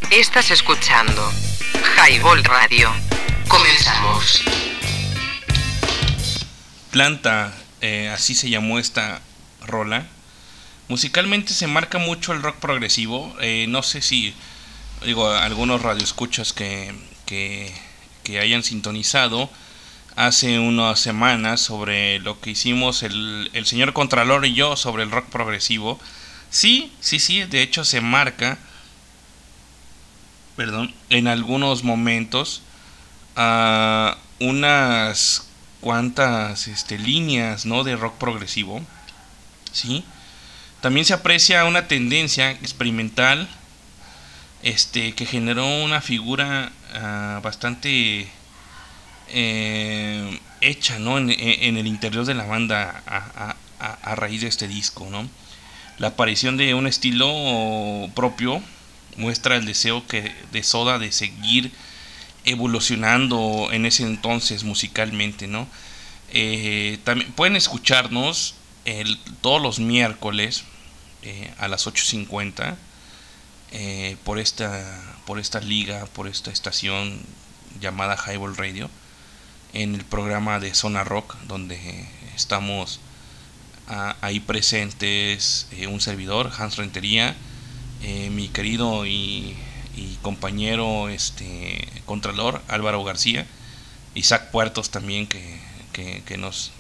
Estás escuchando Highball Radio. Comenzamos. Planta, eh, así se llamó esta rola. Musicalmente se marca mucho el rock progresivo. eh, no sé si, digo, algunos radioescuchas que, que, que hayan sintonizado hace unas semanas sobre lo que hicimos el, el señor Contralor y yo sobre el rock progresivo. Sí, sí, sí, de hecho se marca, perdón, en algunos momentos a unas cuantas este, líneas ¿no? de rock progresivo. ¿sí? También se aprecia una tendencia experimental este, que generó una figura ah, bastante eh, hecha ¿no? en, el interior de la banda a, raíz de este disco. ¿no? La aparición de un estilo propio muestra el deseo que, de Soda de seguir evolucionando en ese entonces musicalmente, ¿no? Eh, también pueden escucharnos todos los miércoles eh, a las 8.50 eh, por esta por esta liga, por esta estación llamada Highball Radio en el programa de Zona Rock donde estamos ah, ahí presentes eh, un servidor Hans Rentería. Eh, mi querido y, compañero este contralor Álvaro García. Isaac Puertos también que, que- nos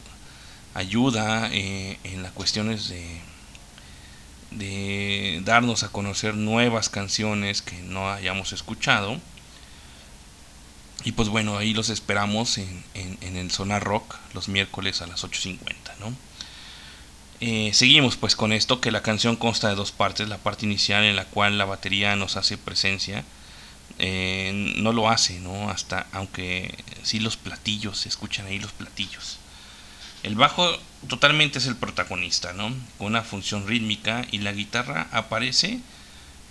ayuda eh, en las cuestiones de de darnos a conocer nuevas canciones que no hayamos escuchado y pues bueno ahí los esperamos en, en- el Sonar Rock los miércoles a las 8.50 ¿no? Eh, seguimos pues con esto que la canción consta de dos partes, la parte inicial en la cual la batería nos hace presencia, eh, no lo hace, ¿no? Hasta, aunque sí los platillos, se escuchan ahí los platillos. El bajo totalmente es el protagonista, ¿no? Con una función rítmica y la guitarra aparece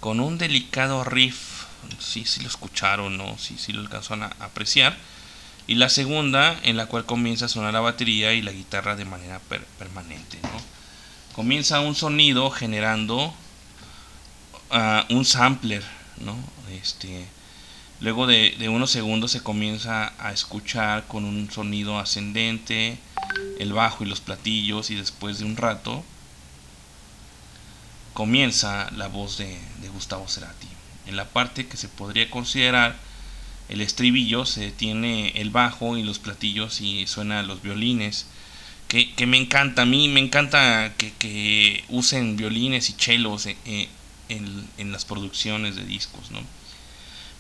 con un delicado riff, sí lo escucharon, ¿no? Sí, sí lo alcanzaron a apreciar. Y la segunda en la cual comienza a sonar la batería y la guitarra de manera per- permanente. Comienza un sonido generando ah, un sampler. Este, luego de, de unos segundos se comienza a escuchar con un sonido ascendente el bajo y los platillos y después de un rato comienza la voz de, de Gustavo Cerati. En la parte que se podría considerar el estribillo se detiene el bajo y los platillos y suenan los violines. Que, que me encanta, a mí me encanta que, que usen violines y chelos en, en- en las producciones de discos. ¿no?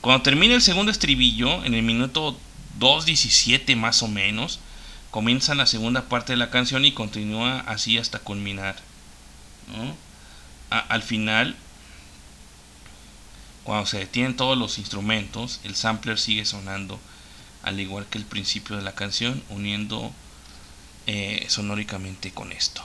Cuando termina el segundo estribillo, en el minuto 2.17 más o menos, comienza la segunda parte de la canción y continúa así hasta culminar. al final, cuando se detienen todos los instrumentos, el sampler sigue sonando al igual que el principio de la canción, uniendo eh, sonóricamente con esto.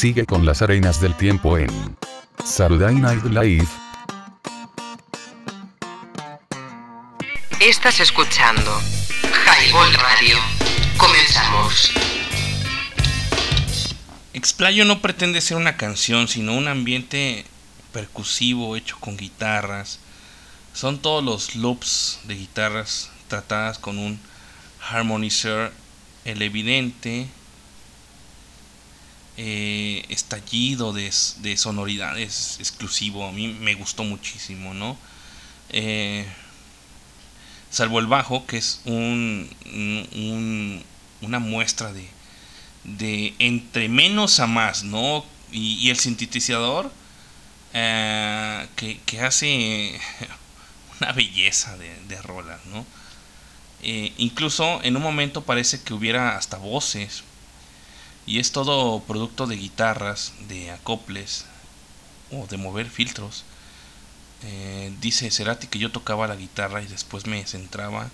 Sigue con las arenas del tiempo en Saturday Night Live. Estás escuchando Highball Radio. Comenzamos. Explayo no pretende ser una canción, sino un ambiente percusivo hecho con guitarras. Son todos los loops de guitarras tratadas con un harmonizer, el evidente eh, de, de, sonoridades exclusivo. A mí me gustó muchísimo, ¿no? Eh, salvo el bajo, que es un, un, una muestra de, de entre menos a más, ¿no? Y, el sintetizador eh, que, hace una belleza de, de rolas, ¿no? incluso en un momento parece que hubiera hasta voces y es todo producto de guitarras, de acoples o de mover filtros. Eh, dice Cerati que yo tocaba la guitarra y después me centraba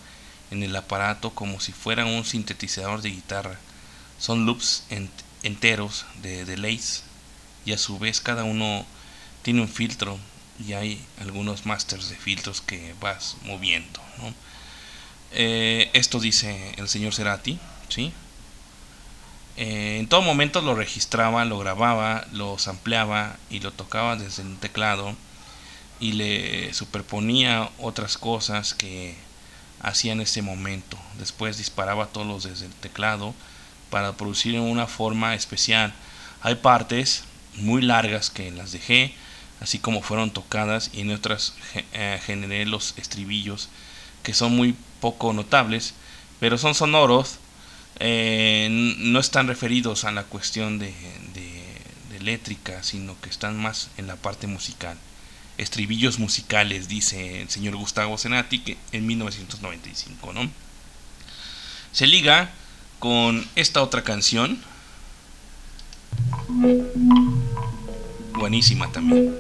en el aparato como si fuera un sintetizador de guitarra. Son loops enteros de delays y a su vez cada uno tiene un filtro y hay algunos masters de filtros que vas moviendo. Eh, esto dice el señor Cerati, ¿sí? Eh, en todo momento lo registraba, lo grababa, lo sampleaba y lo tocaba desde el teclado y le superponía otras cosas que hacía en ese momento. Después disparaba todos desde el teclado para producir una forma especial. Hay partes muy largas que las dejé, así como fueron tocadas, y en otras eh, generé los estribillos que son muy poco notables, pero son sonoros eh, no están referidos a la cuestión de, eléctrica, sino que están más en la parte musical. Estribillos musicales, dice el señor Gustavo Zenati que en 1995, ¿no? Se liga con esta otra canción. Buenísima también.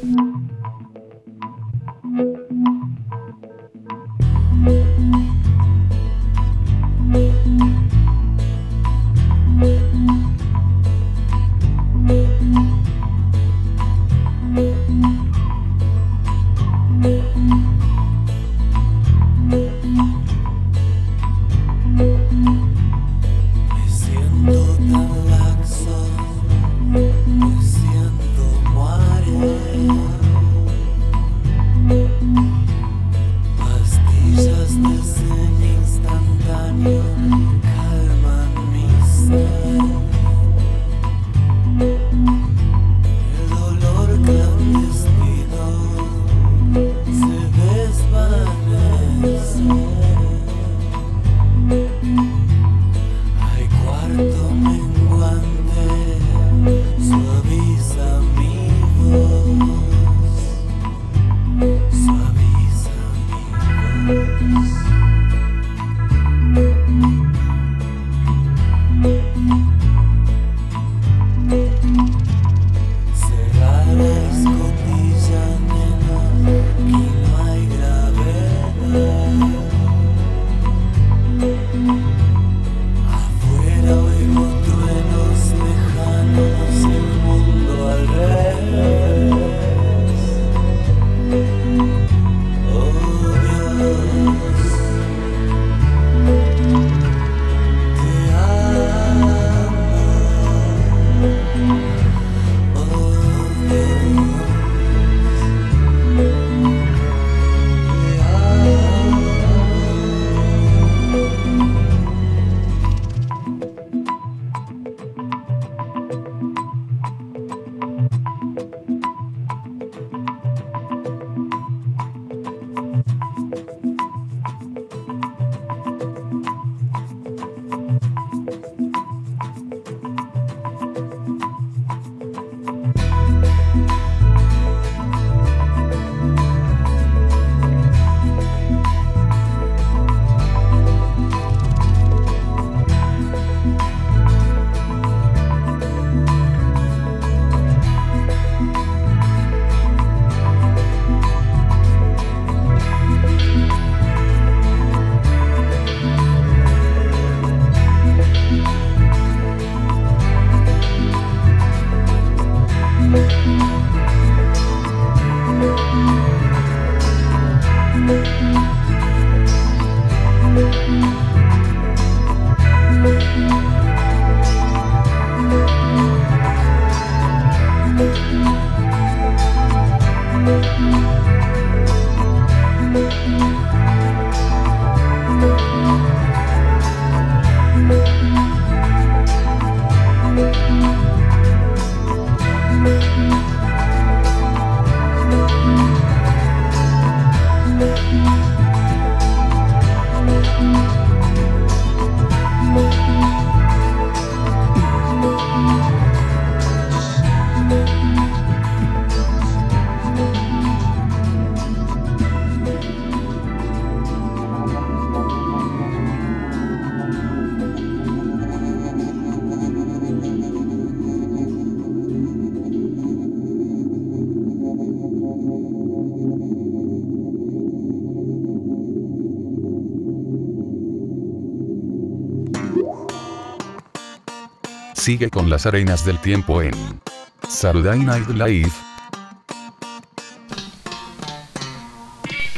Sigue con las arenas del tiempo en Saturday Night Live.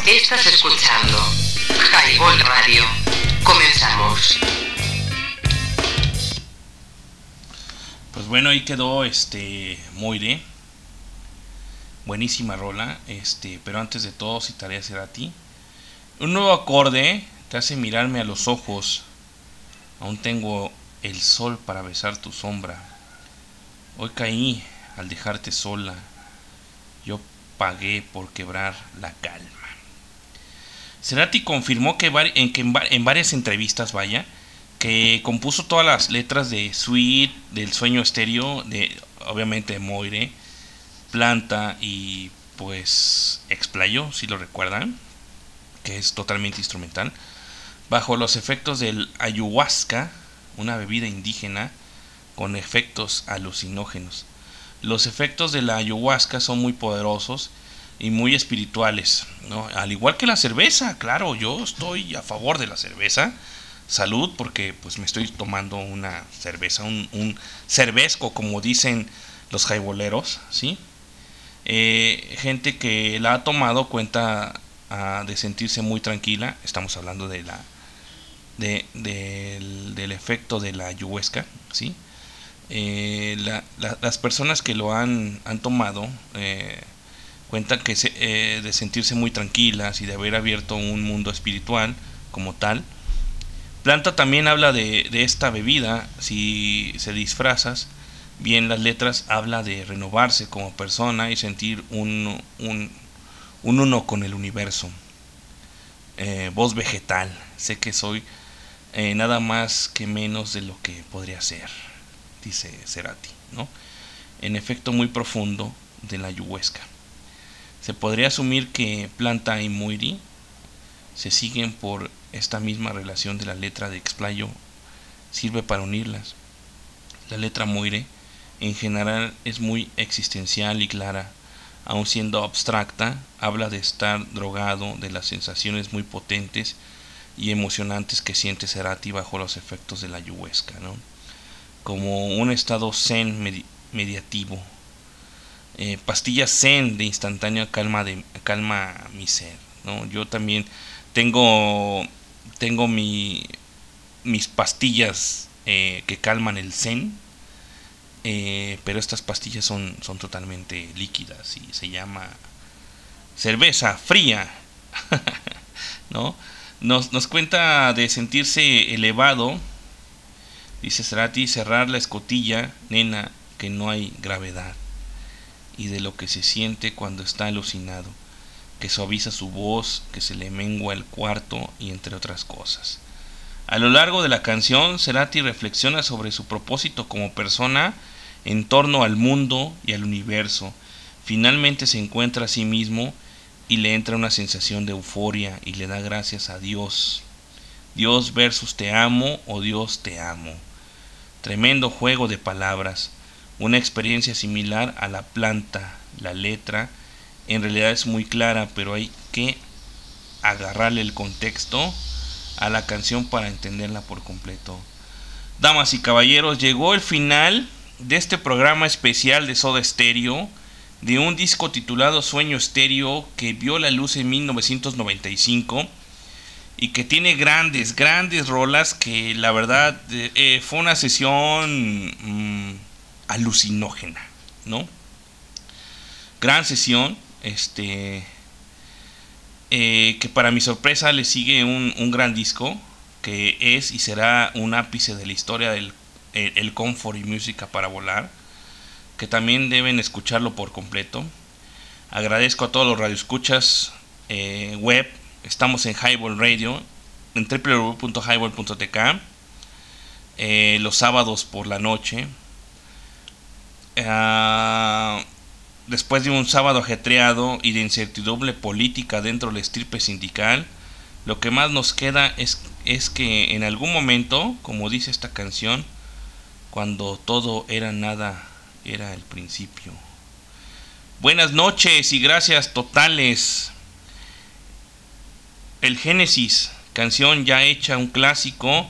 Estás escuchando Highball Radio. Comenzamos. Pues bueno, ahí quedó este Moire. Buenísima rola, este, pero antes de todo citaré a Cerati. Un nuevo acorde te hace mirarme a los ojos. Aún tengo el sol para besar tu sombra. Hoy caí al dejarte sola. Yo pagué por quebrar la calma. Cerati confirmó que, en, en, va- en varias entrevistas, vaya, que compuso todas las letras de Sweet, del Sueño Estéreo, de obviamente de Moire, Planta y pues Explayó, si lo recuerdan, que es totalmente instrumental, bajo los efectos del ayahuasca, una bebida indígena con efectos alucinógenos. Los efectos de la ayahuasca son muy poderosos y muy espirituales, ¿no? Al igual que la cerveza, claro, yo estoy a favor de la cerveza. Salud, porque pues me estoy tomando una cerveza, un, un cervezco, como dicen los jaiboleros, ¿sí? Eh, gente que la ha tomado cuenta ah, de sentirse muy tranquila. Estamos hablando de la de, del, del efecto de la ayahuasca, ¿sí? Eh, la- la- las personas que lo han, han tomado eh, cuentan que se- eh, de sentirse muy tranquilas y de haber abierto un mundo espiritual como tal. Planta también habla de, de esta bebida, si se disfrazas, bien las letras habla de renovarse como persona y sentir un, un, un uno con el universo. Voz vegetal, sé que soy eh, nada más que menos de lo que podría ser, dice Cerati, ¿no? En efecto muy profundo de la ayahuasca. Se podría asumir que Planta y Muiri se siguen por esta misma relación de la letra de Explayo, sirve para unirlas. La letra Muire en general es muy existencial y clara, aun siendo abstracta, habla de estar drogado, de las sensaciones muy potentes y emocionantes que siente Cerati bajo los efectos de la ayahuasca, ¿no? como un estado zen medi- mediativo, eh, pastillas zen de instantánea calma de calma mi ser, ¿no? Yo también tengo tengo mi mis pastillas eh, que calman el zen, eh, pero estas pastillas son son totalmente líquidas y se llama cerveza fría, ¿no? Nos, nos cuenta de sentirse elevado, dice Cerati, cerrar la escotilla, nena, que no hay gravedad, y de lo que se siente cuando está alucinado, que suaviza su voz, que se le mengua el cuarto, y entre otras cosas. A lo largo de la canción, Cerati reflexiona sobre su propósito como persona en torno al mundo y al universo. Finalmente se encuentra a sí mismo y le entra una sensación de euforia y le da gracias a Dios. Dios versus te amo o Dios te amo. Tremendo juego de palabras, una experiencia similar a la planta, la letra, en realidad es muy clara, pero hay que agarrarle el contexto a la canción para entenderla por completo. Damas y caballeros, llegó el final de este programa especial de Soda Stereo, de un disco titulado Sueño Estéreo que vio la luz en 1995 y que tiene grandes, grandes rolas que la verdad eh, eh, fue una sesión mm, alucinógena, ¿no? Gran sesión, este, eh, que para mi sorpresa le sigue un, un gran disco que es y será un ápice de la historia del el, comfort y música para volar que también deben escucharlo por completo. Agradezco a todos los radioescuchas eh, web. Estamos en Highball Radio, en www.highball.tk, eh, los sábados por la noche. Ah, después de un sábado ajetreado y de incertidumbre política dentro de la estirpe sindical, lo que más nos queda es, es que en algún momento, como dice esta canción, cuando todo era nada era el principio. Buenas noches y gracias totales. El Génesis, canción ya hecha un clásico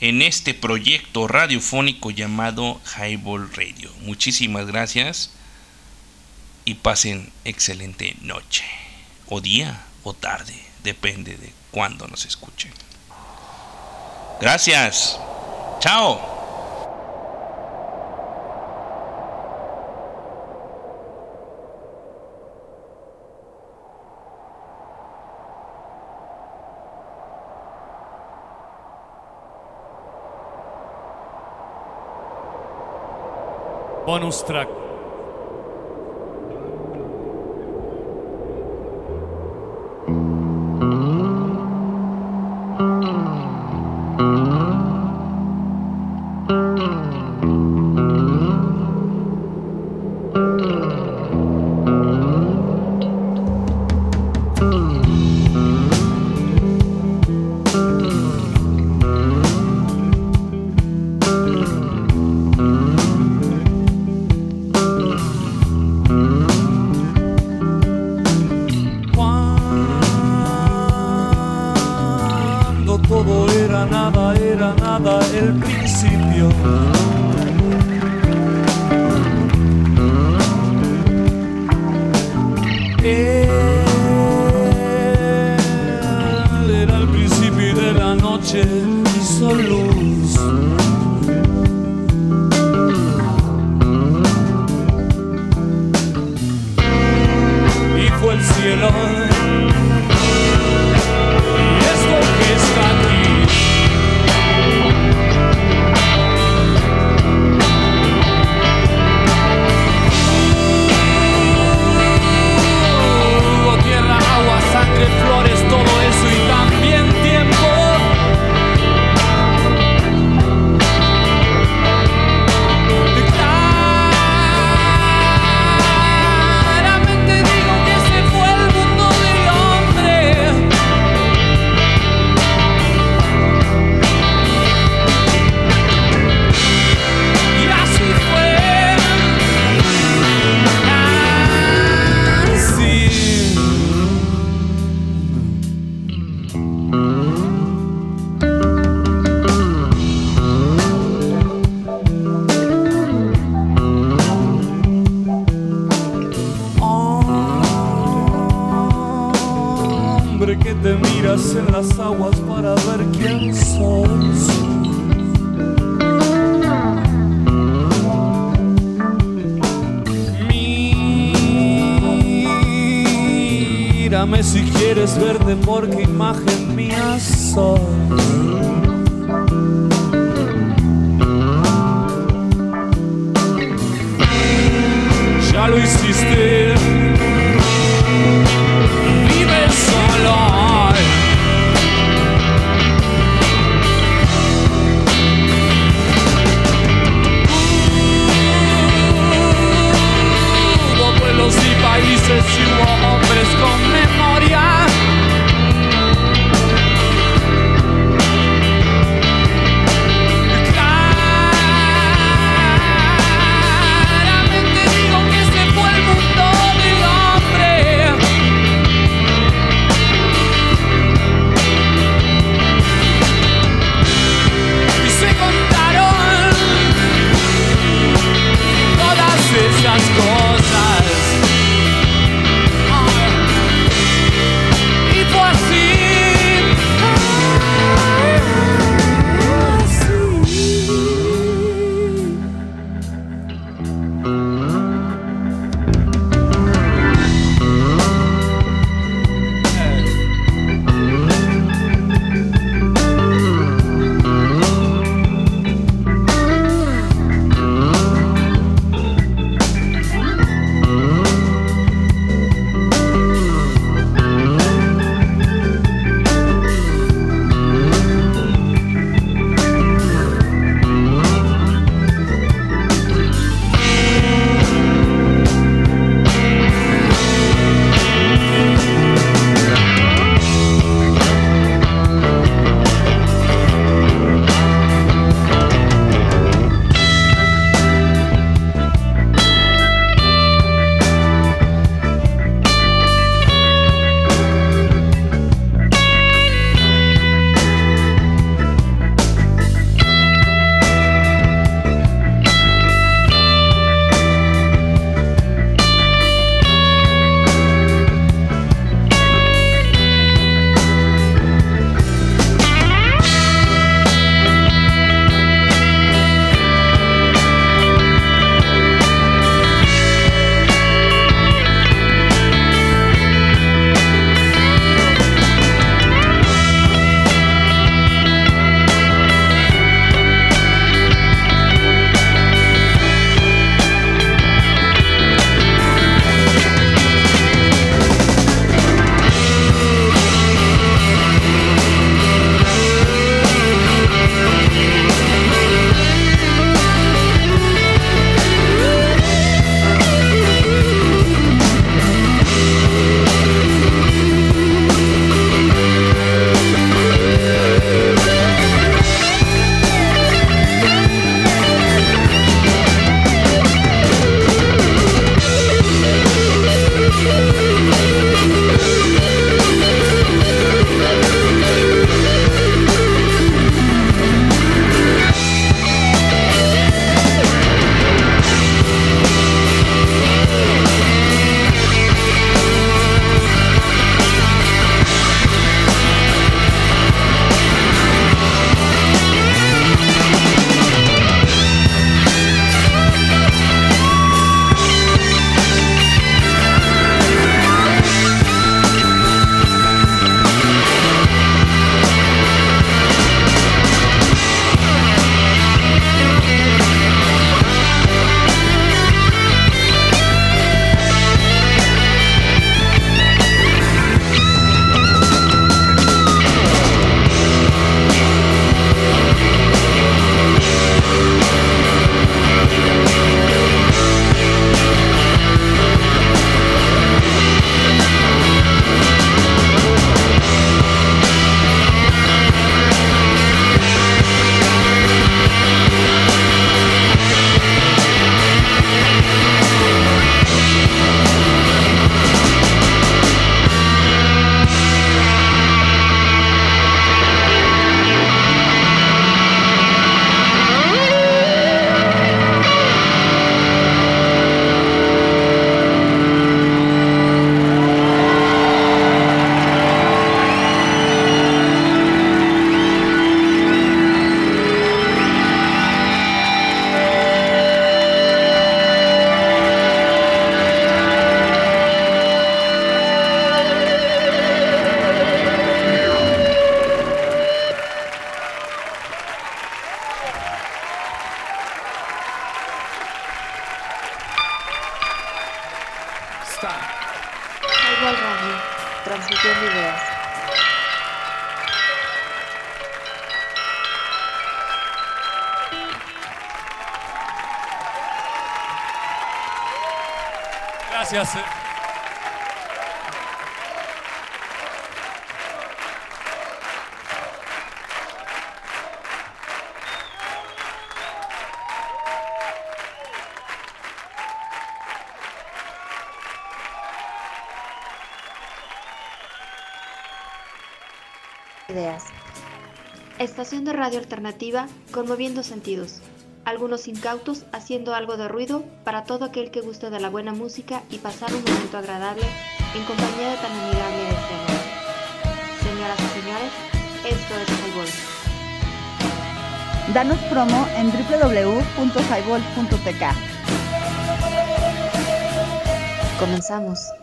en este proyecto radiofónico llamado Highball Radio. Muchísimas gracias y pasen excelente noche, o día, o tarde, depende de cuándo nos escuchen. Gracias. Chao. Bonus track. Cuando que te miras en las aguas para ver quién sos Mírame si quieres verte porque imagen mía sos. Ya lo hiciste. Radio alternativa conmoviendo sentidos. Algunos incautos haciendo algo de ruido para todo aquel que guste de la buena música y pasar un momento agradable en compañía de tan amigable escena. Señoras y señores, esto es Highball. Danos promo en www.highball.tk. Comenzamos.